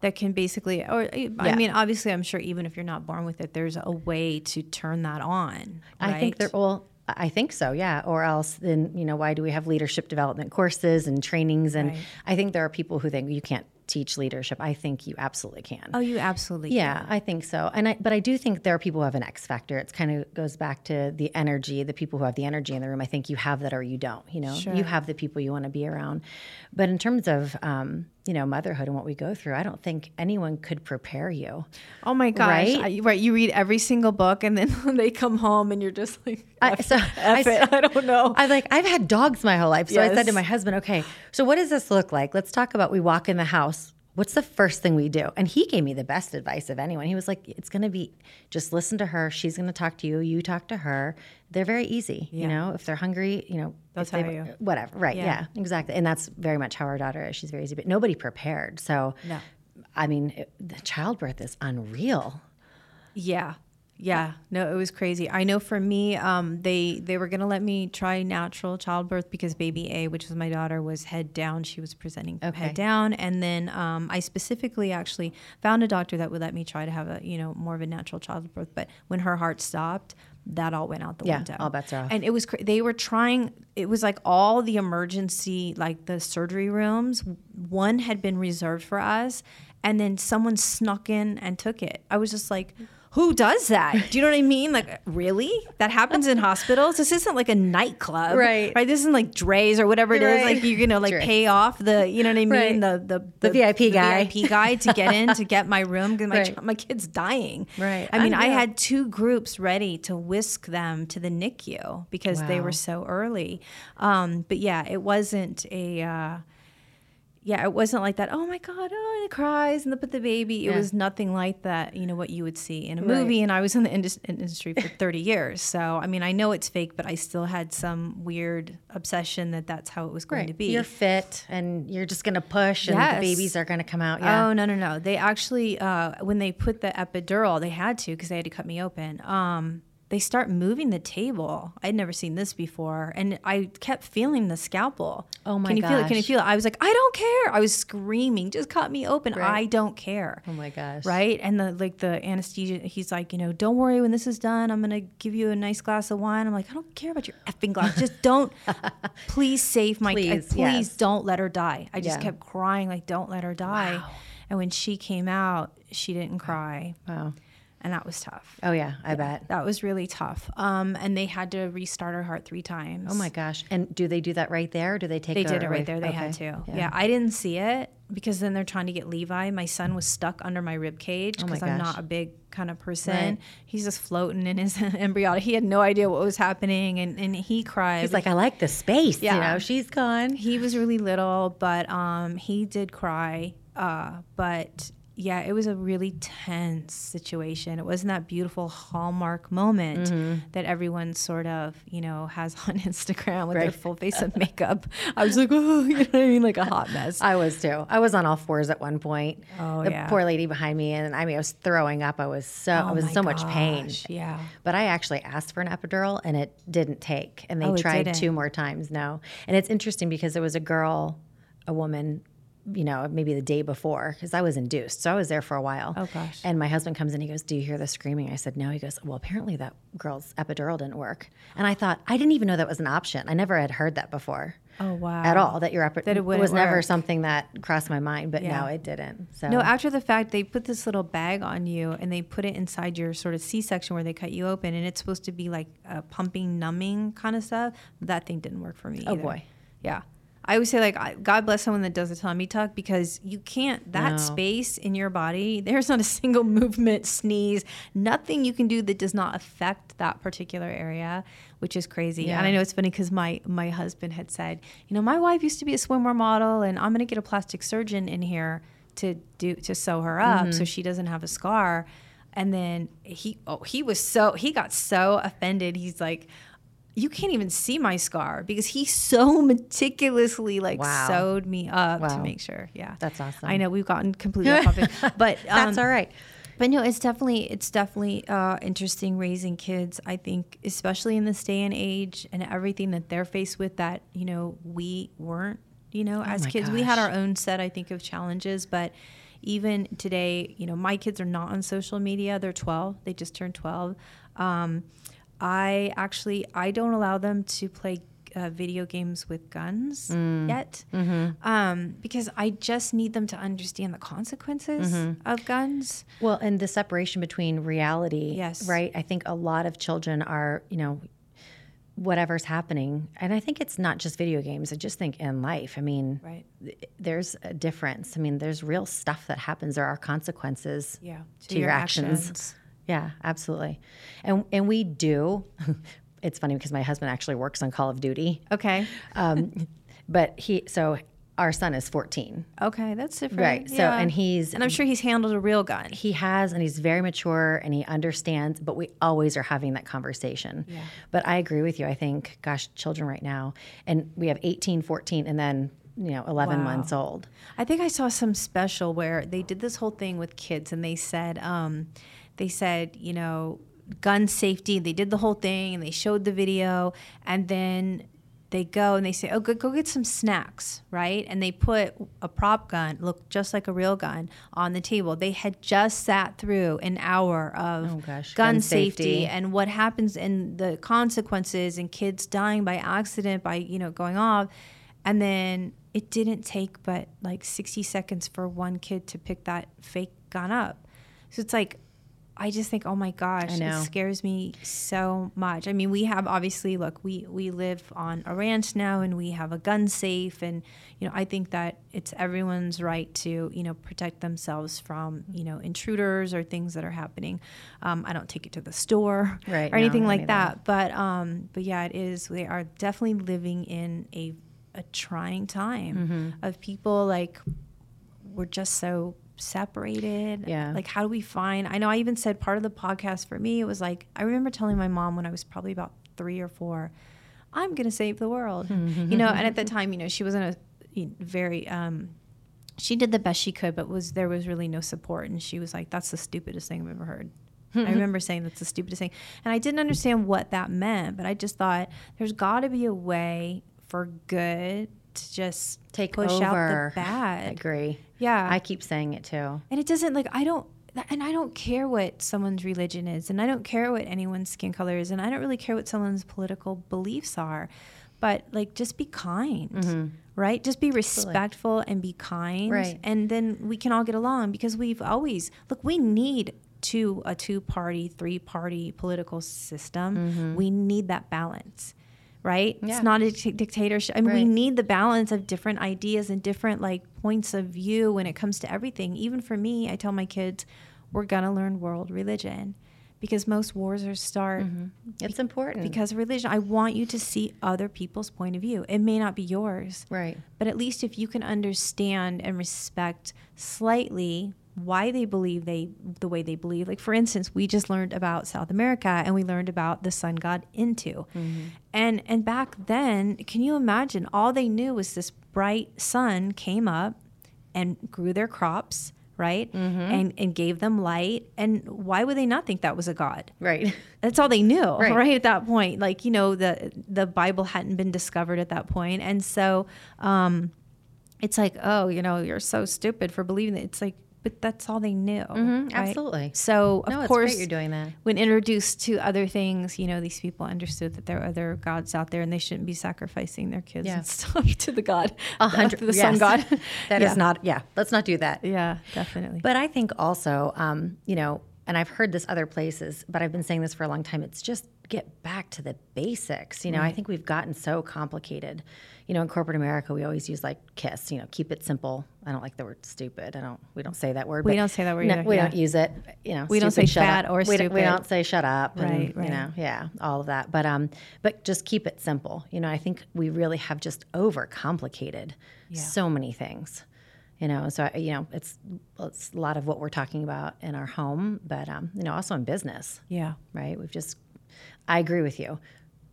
that can basically, or I mean, obviously, I'm sure even if you're not born with it, there's a way to turn that on. I think right? there. Well, I think so. Yeah. Or else, then you know, why do we have leadership development courses and trainings? And Right. I think there are people who think you can't teach leadership. I think you absolutely can. Oh, you absolutely. Can Yeah, I think so. And I, but I do think there are people who have an X factor. It's kind of goes back to the energy, the people who have the energy in the room. I think you have that or you don't. You know, Sure. you have the people you want to be around. But in terms of um, you know, motherhood and what we go through. I don't think anyone could prepare you. Oh my gosh! Right? I, right, you read every single book, and then they come home, and you're just like, I, so I, it. I don't know. I like I've had dogs my whole life. So I said to my husband, "Okay, so what does this look like? Let's talk about we walk in the house. What's the first thing we do?" And he gave me the best advice of anyone. He was like, "It's going to be just listen to her. She's going to talk to you. You talk to her. They're very easy. You know, if they're hungry, you know, They'll if they- you. whatever. Right? Yeah. Yeah. exactly. And that's very much how our daughter is. She's very easy, but nobody prepared. So, No. I mean, it, the childbirth is unreal. Yeah. Yeah. No, it was crazy. I know for me, um, they they were gonna let me try natural childbirth because baby A, which was my daughter, was head down. She was presenting Okay. head down. And then um, I specifically actually found a doctor that would let me try to have a, you know, more of a natural childbirth. But when her heart stopped, that all went out the Yeah, window. all bets are off. And it was cra- they were trying. It was like all the emergency, like the surgery rooms. One had been reserved for us, and then someone snuck in and took it. I was just like. Who does that? Do you know what I mean? Like, really? That happens in hospitals? This isn't like a nightclub. Right. Right. This isn't like Drai's or whatever it is. Right. Like, you're going to like Drai's. pay off the, you know what I mean? Right. The, the, The VIP guy. VIP guy to get in, to get my room because my, Right. my kid's dying. Right. I mean, I Unreal. had two groups ready to whisk them to the NICU because they were so early. Um, but yeah, it wasn't a. Uh, yeah, it wasn't like that. Oh my God! Oh, and it cries and they put the baby. It Yeah. was nothing like that. You know what you would see in a Right. movie. And I was in the indus- industry for thirty years, so I mean, I know it's fake, but I still had some weird obsession that that's how it was going to be. You're fit and you're just going to push and Yes. the babies are going to come out. Yeah. Oh no no no! They actually uh, when they put the epidural, they had to because they had to cut me open. Um, they start moving the table. I'd never seen this before, and I kept feeling the scalpel. Oh, my God. Can you feel it? Can you feel it? I was like, I don't care. I was screaming, just cut me open. Right. I don't care. oh my gosh. Right, and the like the anesthesia. He's like, you know, don't worry. When this is done, I'm gonna give you a nice glass of wine. I'm like, I don't care about your effing glass. Just don't. please save my. Please, Please, please yes. don't let her die. I just Yeah. kept crying like, don't let her die. And when she came out, she didn't cry, Wow. And that was tough. Oh yeah, I bet. That was really tough. Um, and they had to restart her heart three times. Oh my gosh. And do they do that right there? Do they take They did it right there. They had to. Yeah. I didn't see it because then they're trying to get Levi. My son was stuck under my rib cage Oh because I'm not a big kind of person. Right. He's just floating in his embryonic. He had no idea what was happening, and, and he cried. He's like, I like the space. You Yeah. know, she's gone. he was really little, but um, he did cry. Uh, but yeah, it was a really tense situation. It wasn't that beautiful hallmark moment Mm-hmm. that everyone sort of, you know, has on Instagram with their full face of makeup. I was like, oh, you know what I mean? Like a hot mess. I was too. I was on all fours at one point. Oh, the yeah. poor lady behind me, and I mean, I was throwing up. I was so, I Oh was my in so much pain. Yeah. But I actually asked for an epidural, and it didn't take. And they Oh, tried two more times. No, and it's interesting because it was a girl, a woman. You know, maybe the day before, because I was induced, so I was there for a while. Oh, gosh. And my husband comes in, he goes, "Do you hear the screaming?" I said, "No." He goes, "Well, apparently that girl's epidural didn't work." And I thought, I didn't even know that was an option. I never had heard that before Oh, wow. at all. That your epi- That it wouldn't was never something that crossed my mind, but Yeah. no, it didn't. So No, after the fact, they put this little bag on you and they put it inside your sort of C section where they cut you open, and it's supposed to be like a pumping, numbing kind of stuff. That thing didn't work for me. Oh, either. boy. Yeah. I always say like, God bless someone that does a tummy tuck because you can't that No. space in your body. There's not a single movement, sneeze, nothing you can do that does not affect that particular area, which is crazy. Yeah. And I know it's funny because my my husband had said, you know, my wife used to be a swimwear model, and I'm going to get a plastic surgeon in here to do to sew her up Mm-hmm. so she doesn't have a scar. And then he oh he was so he got so offended. He's like, you can't even see my scar because he so meticulously like Wow. sewed me up to make sure. Yeah, That's awesome. I know we've gotten completely off topic, but um, that's all right. but no, it's definitely it's definitely uh, interesting raising kids. I think, especially in this day and age, and everything that they're faced with that you know we weren't. You know, as Oh my kids, we had our own set, I think, of challenges. But even today, you know, my kids are not on social media. They're 12. They just turned 12. Um, I actually I don't allow them to play uh, video games with guns Mm. yet Mm-hmm. um, because I just need them to understand the consequences Mm-hmm. of guns. Well, and the separation between reality, Yes. right? I think a lot of children are, you know, whatever's happening. And I think it's not just video games. I just think in life. I mean, Right. th- there's a difference. I mean, there's real stuff that happens. There are consequences Yeah. to, your, actions. Yeah, absolutely. And and we do. it's funny because my husband actually works on Call of Duty. Okay. Um, but he so our son is 14. Okay, that's different. Right. So Yeah. and he's and I'm sure he's handled a real gun. he has and he's very mature and he understands but we always are having that conversation Yeah. but i agree with you i think gosh children right now and we have 18 14 and then you know 11 Wow. months old I think I saw some special where they did this whole thing with kids, and they said, um, they said, you know, gun safety. They did the whole thing, and they showed the video, and then they go and they say, "Oh, go, go get some snacks," right? And they put a prop gun, look just like a real gun, on the table. They had just sat through an hour of Oh, gosh. gun, Gun safety. safety. and what happens and the consequences and kids dying by accident by you know going off and then it didn't take but like 60 seconds for one kid to pick that fake gun up so it's like i just think oh my gosh it scares me so much. I mean we have obviously look we we live on a ranch now and we have a gun safe and you know i think that it's everyone's right to you know protect themselves from you know intruders or things that are happening. Um, i don't take it to the store Right, or anything don't like that but um but yeah it is they are definitely living in a a trying time Mm-hmm. of people like we're just so separated? Yeah. like how do we find i know i even said part of the podcast for me it was like i remember telling my mom when i was probably about three or four i'm gonna save the world. You know and at the time you know she wasn't a very um she did the best she could but was there was really no support. And she was like that's the stupidest thing i've ever heard. I remember saying that's the stupidest thing. And i didn't understand what that meant but i just thought there's got to be a way for good to just take push over out the i bad agree yeah i keep saying it too and it doesn't like I don't and I don't care what someone's religion is and I don't care what anyone's skin color is and I don't really care what someone's political beliefs are. But like just be kind. Mm-hmm. Right? Just be respectful and be kind. Right. And then we can all get along because we've always look, we need to a two party, three party political system. Mm-hmm. We need that balance. Right? Yeah. It's not a dictatorship. I mean, we need the balance of different ideas and different like points of view when it comes to everything. Even for me, I tell my kids, we're gonna learn world religion because most wars are start mm-hmm. it's important because religion. I want you to see other people's point of view. It may not be yours, right but at least if you can understand and respect slightly why they believe they the way they believe. Like for instance we just learned about south america and we learned about the sun god Inti and and back then can you imagine? All they knew was this bright sun came up and grew their crops right? And and gave them light. And why would they not think that was a god? Right. That's all they knew right. Right. at that point. Like you know the the bible hadn't been discovered at that point. And so um it's like oh you know you're so stupid for believing that. It's like but that's all they knew? Mm-hmm. absolutely. so of no course you're doing that when introduced to other things you know these people understood that there are other gods out there and they shouldn't be sacrificing their kids Yeah. and stuff to the god a hundred to the sun god That is Yeah. not yeah let's not do that yeah definitely But I think also, um, you know, and I've heard this other places, but I've been saying this for a long time. It's just get back to the basics. You know, I think we've gotten so complicated. You know, in corporate America, we always use like KISS. You know, keep it simple. I don't like the word stupid. I don't. We don't say that word. We don't say that word no, we yeah. don't use it. You know, We don't say shut fat up. or we Don't, we don't say shut up. And, Right, right. You know, yeah, all of that. But um, but just keep it simple. You know, I think we really have just overcomplicated so many things you know so I- you know it's it's a lot of what we're talking about in our home but um, you know also in business yeah right we've just i agree with you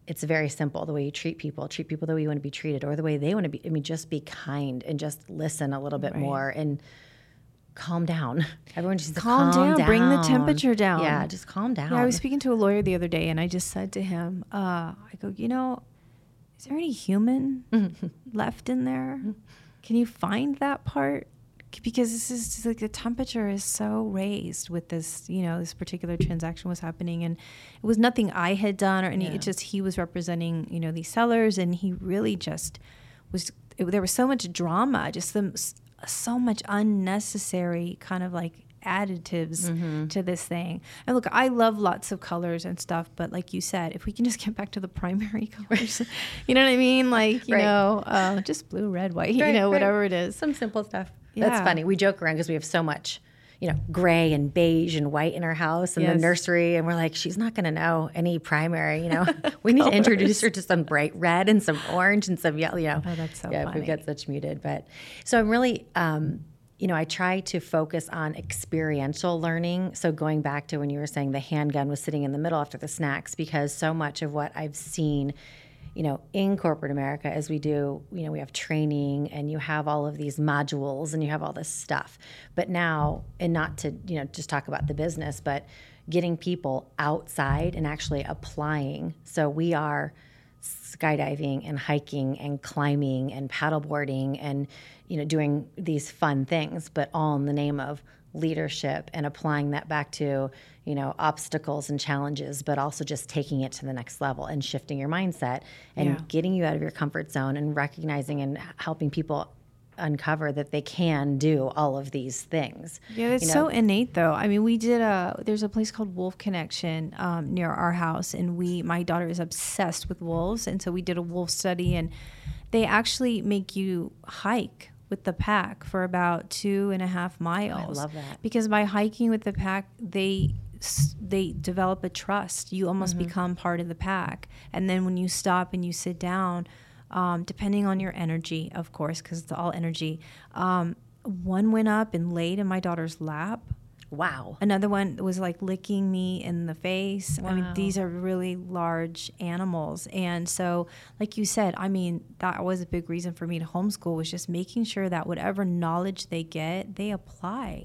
it's very simple the way you treat people treat people the way you want to be treated or the way they want to be i mean just be kind and just listen a little bit more and calm down everyone just to Calm down, bring the temperature down. yeah just calm down Yeah, I was speaking to a lawyer the other day, and I just said to him, uh, "I go, you know, is there any human left in there? Can you find that part? Because this is just like the temperature is so raised with this, you know, this particular transaction was happening, and it was nothing I had done or any. Yeah. It just he was representing, you know, these sellers, and he really just was. It, there was so much drama, just some so much unnecessary kind of like additives Mm-hmm. to this thing. And look, I love lots of colors and stuff, but like you said, if we can just get back to the primary colors, you know what I mean? Like, you Right. know, uh, just blue, red, white, you know, right. whatever it is. Some simple stuff. Yeah. That's funny. We joke around because we have so much, you know, gray and beige and white in our house and Yes. the nursery. And we're like, she's not going to know any primary, you know. we need to introduce her to some bright red and some orange and some yellow, you know. Oh, that's so yeah, funny. we get such muted. But so I'm really, um, you know, I try to focus on experiential learning. So going back to when you were saying the handgun was sitting in the middle after the snacks, because so much of what I've seen you know, in corporate America, as we do, you know, we have training and you have all of these modules and you have all this stuff. But now, and not to, you know, just talk about the business, but getting people outside and actually applying. So we are skydiving and hiking and climbing and paddleboarding and, you know, doing these fun things, but all in the name of leadership and applying that back to you know obstacles and challenges but also just taking it to the next level and shifting your mindset and Yeah. getting you out of your comfort zone and recognizing and helping people uncover that they can do all of these things Yeah, it's you so innate though. I mean, we did a there's a place called Wolf Connection um, near our house, and we my daughter is obsessed with wolves, and so we did a wolf study, and they actually make you hike with the pack for about two and a half miles. I love that. because by hiking with the pack, they they develop a trust. You almost Mm-hmm. become part of the pack, and then when you stop and you sit down. Um, depending on your energy, of course, because it's all energy. Um, one went up and laid in my daughter's lap. Wow Another one was like licking me in the face. I mean, these are really large animals. And so, like you said, I mean, that was a big reason for me to homeschool was just making sure that whatever knowledge they get, they apply.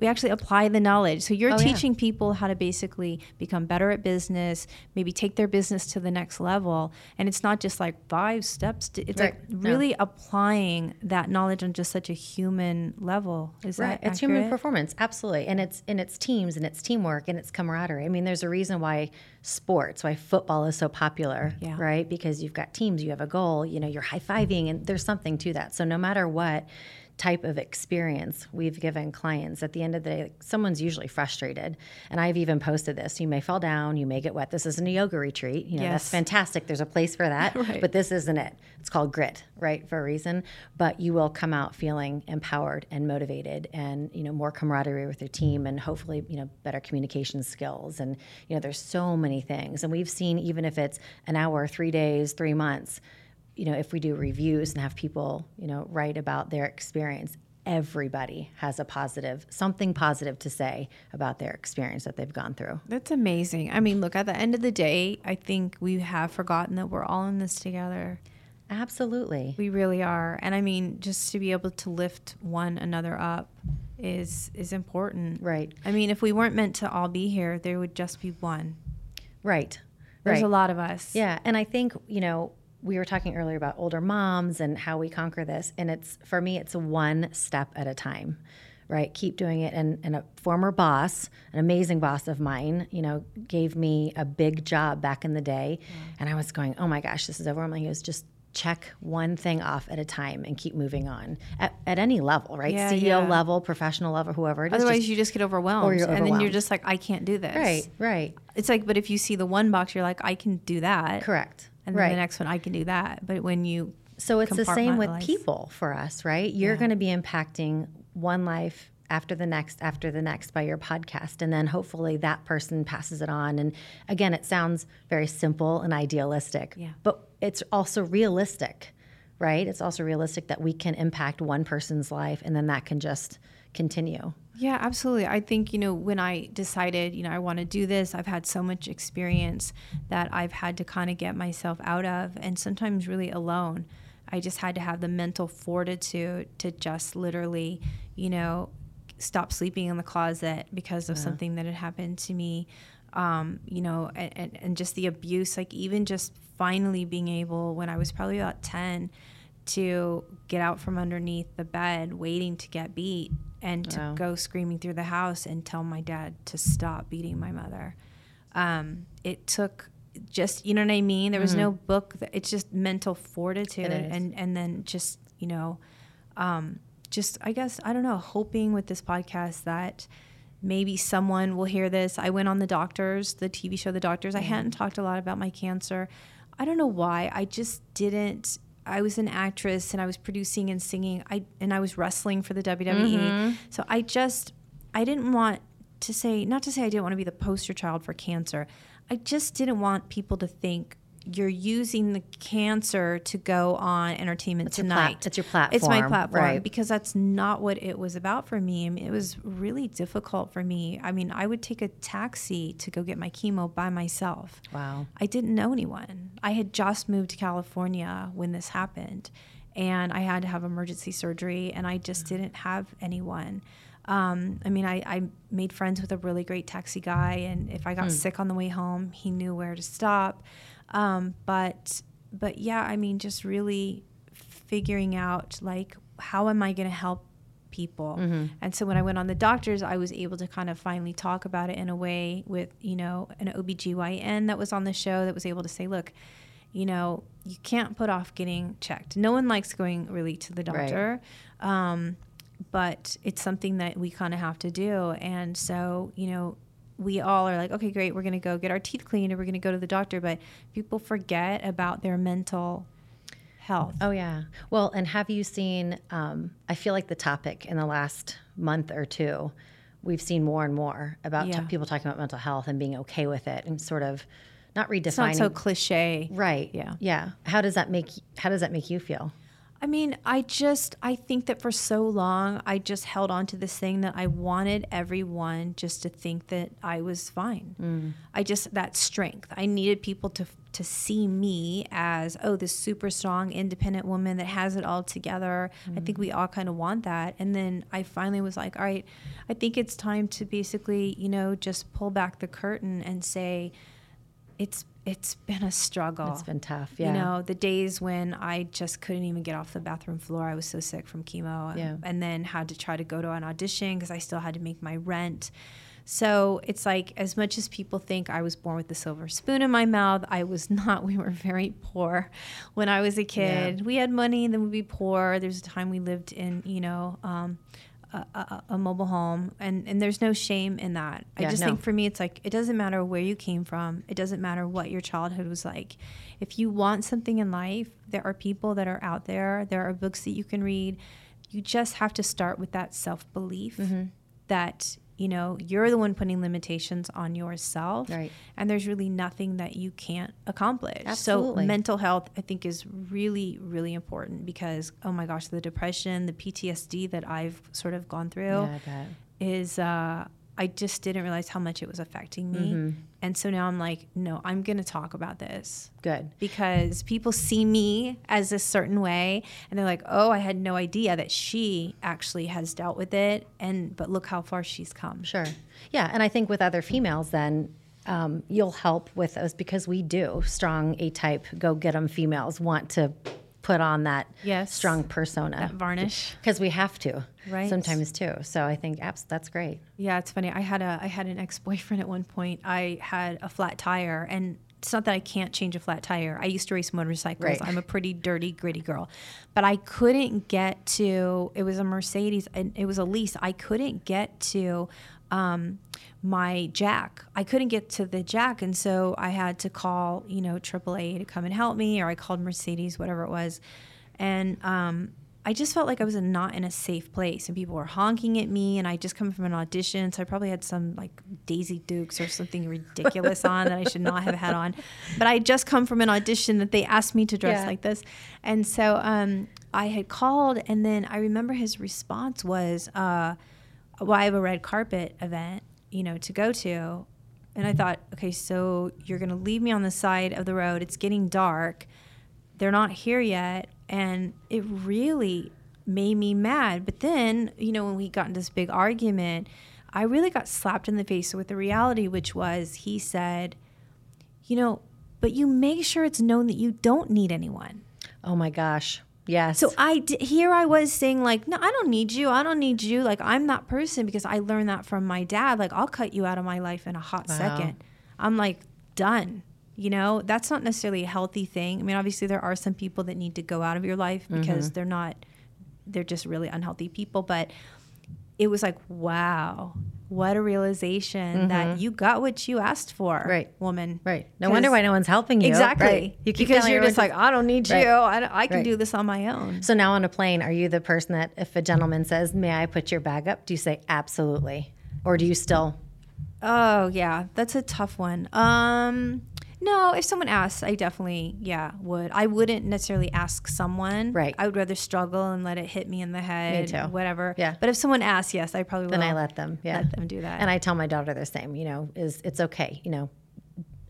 We actually apply the knowledge. So you're Mm-hmm. Oh, yeah. teaching people how to basically become better at business, maybe take their business to the next level. And it's not just like five steps. To, it's like Right. No. really applying that knowledge on just such a human level. Is Right. that It's human performance, absolutely. And it's and it's teams and it's teamwork and it's camaraderie. I mean, there's a reason why sports, why football is so popular, Yeah. right? Because you've got teams, you have a goal, you know, you're high-fiving and there's something to that. So no matter what type of experience we've given clients at the end of the day like, someone's usually frustrated and i've even posted this you may fall down you may get wet this isn't a yoga retreat you know that's Yes. fantastic there's a place for that Right. but this isn't it. It's called grit, right, for a reason. But you will come out feeling empowered and motivated, and you know more camaraderie with your team, and hopefully you know better communication skills. And you know there's so many things, and we've seen even if it's an hour, three days, three months. You know, if we do reviews and have people, you know, write about their experience, everybody has a positive, something positive to say about their experience that they've gone through. That's amazing. I mean, look, at the end of the day, I think we have forgotten that we're all in this together. Absolutely. We really are. And I mean, just to be able to lift one another up is is important. Right. I mean, if we weren't meant to all be here, there would just be one. Right. There's right. a lot of us. Yeah, and I think you know we were talking earlier about older moms and how we conquer this, and it's for me it's one step at a time, right? Keep doing it. And, and a former boss, an amazing boss of mine, you know, gave me a big job back in the day, and I was going, oh my gosh, this is overwhelming. He was just check one thing off at a time and keep moving on at, at any level, right? Yeah, CEO yeah. level, professional level, whoever it is. Otherwise, just- you just get overwhelmed, or you're and then you're just like, I can't do this. right, right, It's like, but if you see the one box, you're like, I can do that. correct, And then right. the next one, I can do that. But when you So it's the same with people for us, right? You're Yeah. going to be impacting one life after the next, after the next by your podcast. And then hopefully that person passes it on. And again, it sounds very simple and idealistic, Yeah. but it's also realistic, right? It's also realistic that we can impact one person's life and then that can just continue. Yeah, absolutely. I think, you know, when I decided, you know, I want to do this, I've had so much experience that I've had to kind of get myself out of and sometimes really alone. I just had to have the mental fortitude to just literally, you know, stop sleeping in the closet because of something that had happened to me. Um, you know, and, and, and just the abuse, like even just finally being able, when I was probably about 10, to get out from underneath the bed waiting to get beat and to Wow. go screaming through the house and tell my dad to stop beating my mother. Um, it took just you know what I mean. There was no book. That, it's just mental fortitude, Mm-hmm. And and then just you know, um, just I guess I don't know, hoping with this podcast that maybe someone will hear this. I went on the doctors, the TV show The Doctors. I hadn't talked a lot about my cancer. I don't know why. I just didn't. I was an actress and I was producing and singing. I and I was wrestling for the WWE. Mm-hmm. So I just I didn't want to say not to say I didn't want to be the poster child for cancer. I just didn't want people to think you're using the cancer to go on entertainment It's your plat- tonight. it's your platform. It's my platform, right. because that's not what it was about for me. I mean, it was really difficult for me. I mean, I would take a taxi to go get my chemo by myself. Wow. I didn't know anyone. I had just moved to California when this happened, and I had to have emergency surgery, and I just didn't have anyone. Um, I mean, I, I made friends with a really great taxi guy, and if I got sick on the way home, he knew where to stop. Um, but but yeah, I mean, just really figuring out like how am I going to help people. And so when I went on the doctors, I was able to kind of finally talk about it in a way with, you know, an OBGYN that was on the show that was able to say, look, you know, you can't put off getting checked. No one likes going really to the Right. doctor. Um, but it's something that we kind of have to do. And so, you know, we all are like, okay, great, we're going to go get our teeth cleaned or we're going to go to the doctor. But people forget about their mental health. Oh yeah. Well, and have you seen? Um, I feel like the topic in the last month or two, we've seen more and more about Yeah. t- people talking about mental health and being okay with it, and sort of not redefining. It's not so cliche. right. Yeah. Yeah. How does that make? How does that make you feel? I mean, I just I think that for so long I just held on to this thing that I wanted everyone just to think that I was fine. Mm. I just that strength. I needed people to to see me as oh this super strong independent woman that has it all together. I think mm. we all kind of want that. And then I finally was like, all right, I think it's time to basically, you know, just pull back the curtain and say it's it's been a struggle. It's been tough. Yeah. You know, the days when I just couldn't even get off the bathroom floor. I was so sick from chemo. and- Yeah. And then had to try to go to an audition because I still had to make my rent. So it's like, as much as people think I was born with the silver spoon in my mouth, I was not. We were very poor when I was a kid. We had money, then we'd be poor. There's a time we lived in, you know, um, a, a, mobile home, and, and there's no shame in that. I just no. think for me, it's like it doesn't matter where you came from. It doesn't matter what your childhood was like. If you want something in life, there are people that are out there. There are books that you can read. You just have to start with that self belief Mm-hmm. that you know you're the one putting limitations on yourself, Right. and there's really nothing that you can't accomplish. Absolutely. So mental health, I think, is really really important because oh my gosh, the depression, the PTSD that I've sort of gone through Yeah, is uh, I just didn't realize how much it was affecting me. Mm-hmm. And so now I'm like, no, I'm going to talk about this Good. because people see me as a certain way and they're like, oh, I had no idea that she actually has dealt with it. And, but look how far she's come. Sure. Yeah, and I think with other females, then um, you'll help with us because we do strong A-type, go get them females want to put on that Yes. strong persona That varnish. because we have to Right. sometimes too. So I think abs- that's great. Yeah, it's funny. I had a I had an ex boyfriend at one point. I had a flat tire, and it's not that I can't change a flat tire. I used to race motorcycles. Right. I'm a pretty dirty, gritty girl, but I couldn't get to. It was a Mercedes, and it was a lease. I couldn't get to. Um, my jack. I couldn't get to the jack, and so I had to call, you know, AAA to come and help me, or I called Mercedes, whatever it was, and um, I just felt like I was not in a safe place, and people were honking at me, and I just come from an audition, so I probably had some like Daisy Dukes or something ridiculous on that I should not have had on, but I just come from an audition that they asked me to dress Yeah. like this, and so um, I had called, and then I remember his response was, uh, "Well, I have a red carpet event, you know, to go to." And I mm-hmm. thought, okay, so you're going to leave me on the side of the road. It's getting dark they're not here yet and it really made me mad but then you know when we got into this big argument i really got slapped in the face with the reality which was he said you know but you make sure it's known that you don't need anyone Oh my gosh. Yes. so I d- here I was saying like, no, I don't need you. I don't need you. Like I'm that person because I learned that from my dad. Like I'll cut you out of my life in a hot Wow. second. I'm like done. You know, that's not necessarily a healthy thing. I mean, obviously there are some people that need to go out of your life mm-hmm. because they're not they're just really unhealthy people, but it was like, wow. What a realization that you got what you asked for, Mm-hmm. Right. woman. Right. No wonder why no one's helping you. Exactly. Right. You keep because you're just like, I don't need you. I, I can Right. do this on my own. So now on a plane, are you the person that if a gentleman says, "May I put your bag up?" Do you say absolutely, or do you still? Oh yeah, that's a tough one. Um, no, if someone asks, I definitely yeah would. I wouldn't necessarily ask someone. Right. I would rather struggle and let it hit me in the head. Me too. Whatever. Yeah. But if someone asks, yes, I probably Then will. I let them. Yeah. let them do that. And I tell my daughter the same. You know, is it's okay. You know,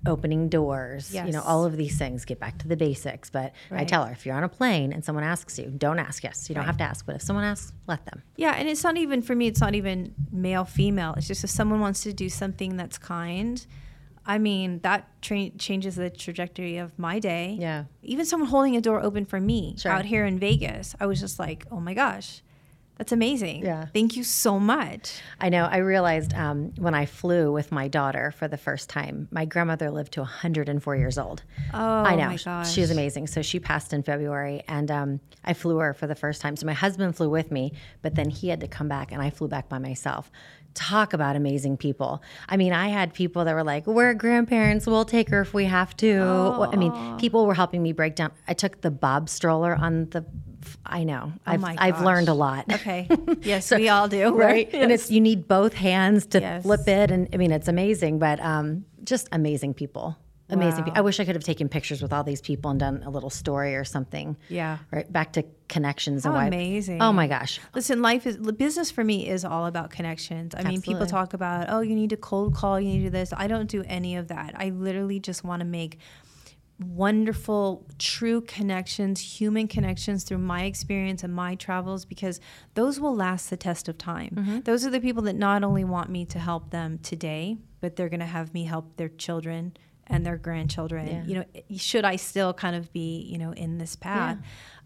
opening doors. You know, all of these things. Get back to the basics. But I tell her if you're on a plane and someone asks you, don't ask yes. You don't have to ask. But if someone asks, let them. Yeah, and it's not even for me. It's not even male female. It's just if someone wants to do something that's kind. I mean, that tra- changes the trajectory of my day. Yeah. Even someone holding a door open for me Sure. out here in Vegas, I was just like, oh my gosh, that's amazing. Yeah. Thank you so much. I know. I realized um, when I flew with my daughter for the first time, my grandmother lived to 104 years old. Oh, I know. my gosh. She was amazing. So she passed in February, and um, I flew her for the first time. So my husband flew with me, but then he had to come back, and I flew back by myself. Talk about amazing people. I mean, I had people that were like, We're grandparents. We'll take her if we have to. Well, I mean, people were helping me break down. I took the Bob stroller on the. I know. I've, Oh my I've learned a lot. Okay. Yes, we all do. right? And it's you need both hands to Yes. flip it, and I mean it's amazing. But um, just amazing people, amazing. Wow. I wish I could have taken pictures with all these people and done a little story or something. Yeah. Right back to connections and How why. amazing. Oh my gosh. Listen, life is business for me is all about connections. I mean, people talk about, oh, you need to cold call, you need to do this. I don't do any of that. I literally just want to make wonderful, true connections, human connections through my experience and my travels because those will last the test of time. Mm-hmm. Those are the people that not only want me to help them today, but they're going to have me help their children and their grandchildren. Yeah. You know, should I still kind of be, you know, in this path?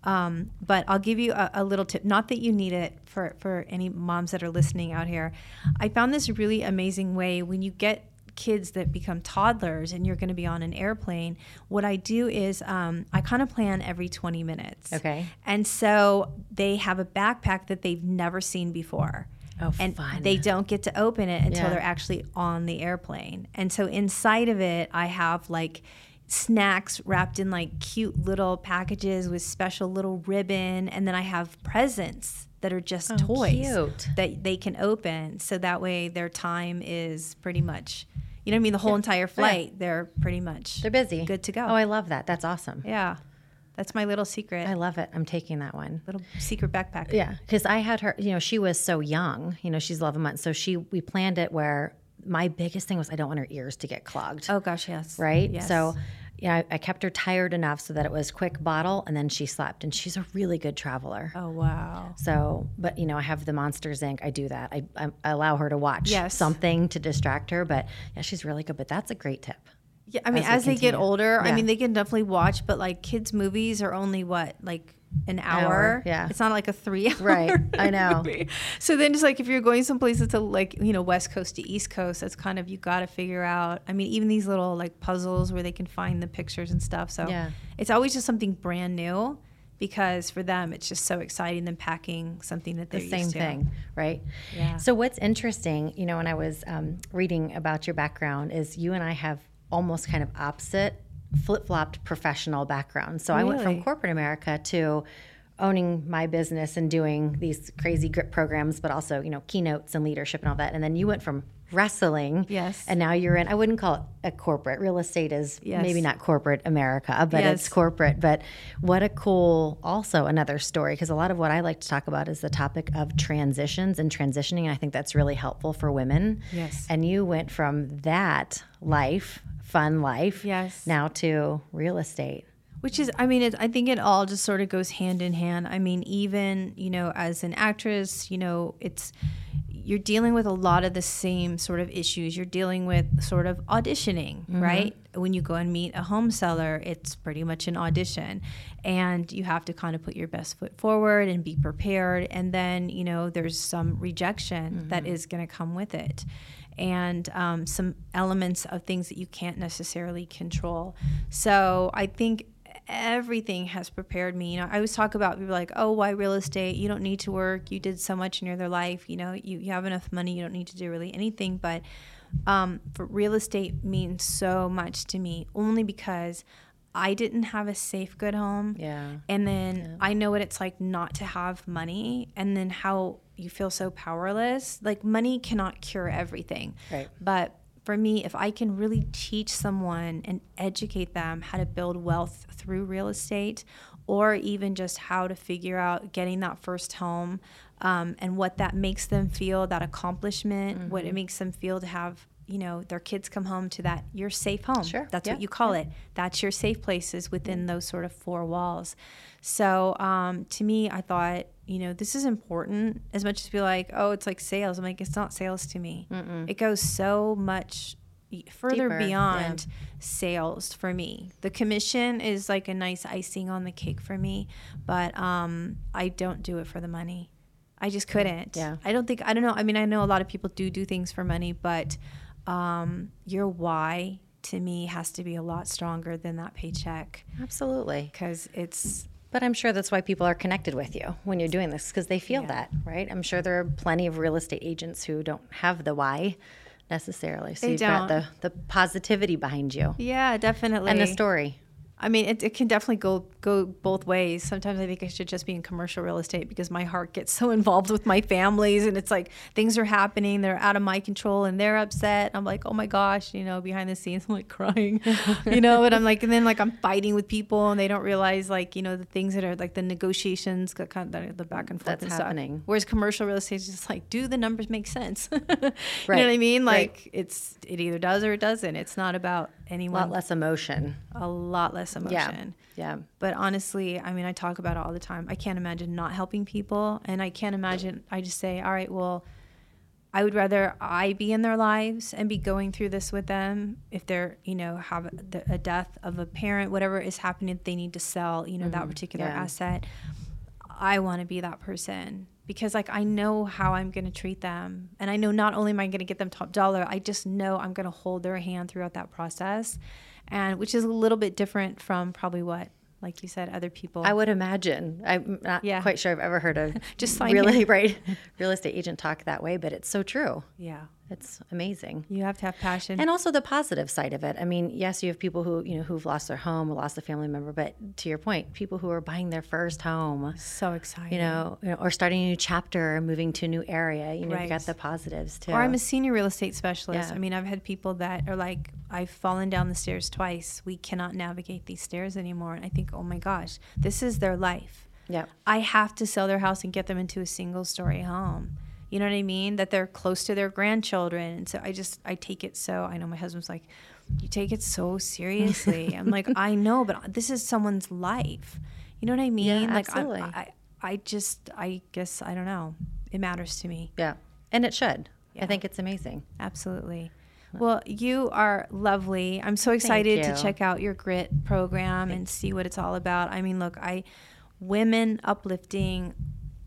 Um, but I'll give you a, a little tip. Not that you need it for for any moms that are listening out here. I found this really amazing way when you get kids that become toddlers and you're going to be on an airplane. What I do is um, I kind of plan every 20 minutes. Okay. And so they have a backpack that they've never seen before. Oh, and fun. they don't get to open it until Yeah. they're actually on the airplane. And so inside of it, I have like snacks wrapped in like cute little packages with special little ribbon. And then I have presents that are just oh, toys Oh, cute. that they can open. So that way their time is pretty much, you know what I mean? The whole entire oh, flight, they're pretty much They're busy. good to go. Oh, I love that. That's awesome. yeah. That's my little secret. I love it. I'm taking that one. little secret backpack. Yeah, because I had her. You know, she was so young. You know, she's 11 months, so she we planned it where my biggest thing was I don't want her ears to get clogged. Oh gosh, yes. right? Yes. So, yeah, I, I kept her tired enough so that it was quick bottle, and then she slept. And she's a really good traveler. Oh wow. So, but you know, I have the Monsters Inc. I do that. I, I, I allow her to watch Yes. something to distract her. But yeah, she's really good. But that's a great tip. Yeah, I mean, as as, they get continue. older, I mean, they can definitely watch, but like kids' movies are only what, like an hour? Hour, yeah. It's not like a three hour. Right, I know. movie. So then it's like if you're going someplace that's a, like, you know, West Coast to East Coast, that's kind of, you got to figure out. I mean, even these little like puzzles where they can find the pictures and stuff. So Yeah. it's always just something brand new because for them, it's just so exciting than packing something that they're The same thing, right? Yeah. So, what's interesting, you know, when I was um, reading about your background, is you and I have almost kind of opposite, flip flopped professional background. So, I went from corporate America to owning my business and doing these crazy grip programs, but also, you know, keynotes and leadership and all that. And then you went from wrestling. Yes. And now you're in, I wouldn't call it a corporate. Real estate is Yes. maybe not corporate America, but Yes. it's corporate. But what a cool, also another story, because a lot of what I like to talk about is the topic of transitions and transitioning. And I think that's really helpful for women. Yes. And you went from that life, fun life, Yes. now to real estate. Which is, I mean, it, I think it all just sort of goes hand in hand. I mean, even, you know, as an actress, you know, it's, you're dealing with a lot of the same sort of issues. You're dealing with sort of auditioning, right? When you go and meet a home seller, it's pretty much an audition. And you have to kind of put your best foot forward and be prepared. And then, you know, there's some rejection that is going to come with it and um, some elements of things that you can't necessarily control. So I think everything has prepared me. You know, I always talk about people like, oh, why real estate? You don't need to work. You did so much in your other life. You know, you, you have enough money. You don't need to do really anything. But um, for real estate means so much to me only because I didn't have a safe, good home. Yeah. And then I know what it's like not to have money and then how you feel so powerless. Like money cannot cure everything. Right. But for me, if I can really teach someone and educate them how to build wealth through real estate or even just how to figure out getting that first home um, and what that makes them feel, that accomplishment, what it makes them feel to have you know their kids come home to that your safe home. Sure. that's Yeah. what you call it. That's your safe places within those sort of four walls. So um, to me i thought you know this is important as much as be like oh it's like sales. I'm like it's not sales to me. It goes so much further Deeper, beyond sales for me. The commission is like a nice icing on the cake for me but um, i don't do it for the money. I just couldn't. Yeah. i don't think i don't know i mean i know a lot of people do do things for money but um, your why to me has to be a lot stronger than that paycheck. Absolutely. because it's But I'm sure that's why people are connected with you when you're doing this because they feel Yeah. that, right? I'm sure there are plenty of real estate agents who don't have the why necessarily. So They you've got don't. the, the positivity behind you yeah definitely and the story. I mean, it, it can definitely go go both ways. Sometimes I think I should just be in commercial real estate because my heart gets so involved with my families, and it's like things are happening, they're out of my control, and they're upset. I'm like, oh my gosh, you know, behind the scenes, I'm like crying, you know. But I'm like, and then like I'm fighting with people, and they don't realize like you know the things that are like the negotiations, the kind of the back and forth That's and stuff. happening. Whereas commercial real estate is just like, do the numbers make sense? You know what I mean? right. Like it's it either does or it doesn't. It's not about anyone. A lot less emotion. a lot less emotion. Yeah. Yeah. But honestly, I mean, I talk about it all the time. I can't imagine not helping people. And I can't imagine, I just say, all right, well, I would rather I be in their lives and be going through this with them if they're, you know, have a, a death of a parent, whatever is happening, they need to sell, you know, that mm-hmm. particular yeah. asset. I want to be that person because, like, I know how I'm going to treat them. And I know not only am I going to get them top dollar, I just know I'm going to hold their hand throughout that process. And which is a little bit different from probably what, like you said, other people. I would imagine. I'm not Yeah. quite sure I've ever heard a Just really right real estate agent talk that way, but it's so true. yeah. It's amazing. You have to have passion. And also the positive side of it. I mean, yes, you have people who, you know, who've lost their home, or lost a family member, but to your point, people who are buying their first home, so excited. you know, you know, or starting a new chapter or moving to a new area, you know, Right. you've got the positives too. Or I'm a senior real estate specialist. Yeah. I mean, I've had people that are like, I've fallen down the stairs twice. We cannot navigate these stairs anymore. And I think, oh my gosh, this is their life. yeah. I have to sell their house and get them into a single story home. You know what I mean? That they're close to their grandchildren. And so I just, I take it so, I know my husband's like, you take it so seriously. I'm like, I know, but this is someone's life. You know what I mean? like, absolutely. I, I, I just, I guess, I don't know. It matters to me. Yeah. And it should. Yeah. I think it's amazing. Absolutely. Well, you are lovely. I'm so excited to check out your grit program and see what it's all about. I mean, look, I women uplifting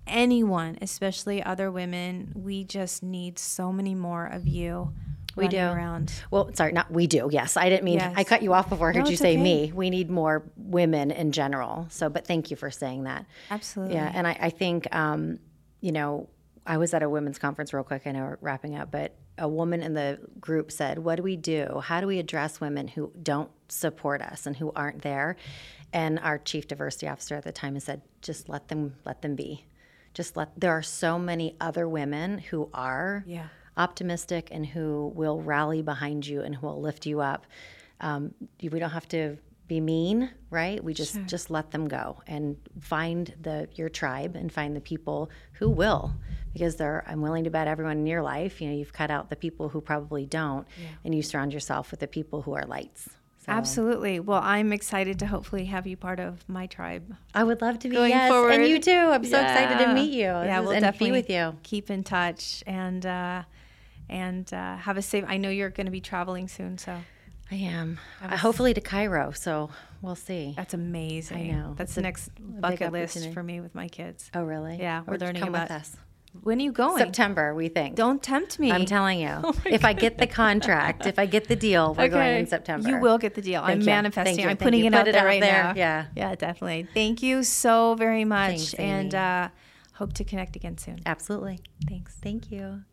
anyone, especially other women, we just need so many more of you We do. around. Well, sorry, not we do. Yes, I didn't mean Yes. I cut you off before I heard No, you say okay. me. We need more women in general. So, but thank you for saying that. Absolutely. Yeah, and I, I think um, you know I was at a women's conference real quick. I know we're wrapping up, but a woman in the group said, "What do we do? How do we address women who don't support us and who aren't there?" And our chief diversity officer at the time has said, "Just let them let them be. Just let. There are so many other women who are." Yeah. optimistic and who will rally behind you and who will lift you up. Um, we don't have to be mean, right? We just just let them go and find the your tribe and find the people who will, because they're. I'm willing to bet everyone in your life. You know, you've cut out the people who probably don't, and you surround yourself with the people who are lights. So Absolutely. Well, I'm excited to hopefully have you part of my tribe I would love to be going yes, forward. and you too. I'm so excited to meet you. Yeah, we'll and definitely be with you. Keep in touch and uh, and uh, have a safe. I know you're going to be traveling soon, so I am. Uh, hopefully to Cairo. So we'll see. that's amazing. I know. That's It's the next bucket list for me with my kids. Oh, really? Yeah, we're Or learning come about with us. When are you going? September, we think. Don't tempt me. I'm telling you. if I get the contract, if I get the deal, we're going in September. You will get the deal. I'm you. manifesting. Thank. I'm Thank putting you. it Put out it there out right there. now. Yeah. Yeah, definitely. Thank you so very much. Thanks, and uh, hope to connect again soon. Absolutely. Thanks. Thank you.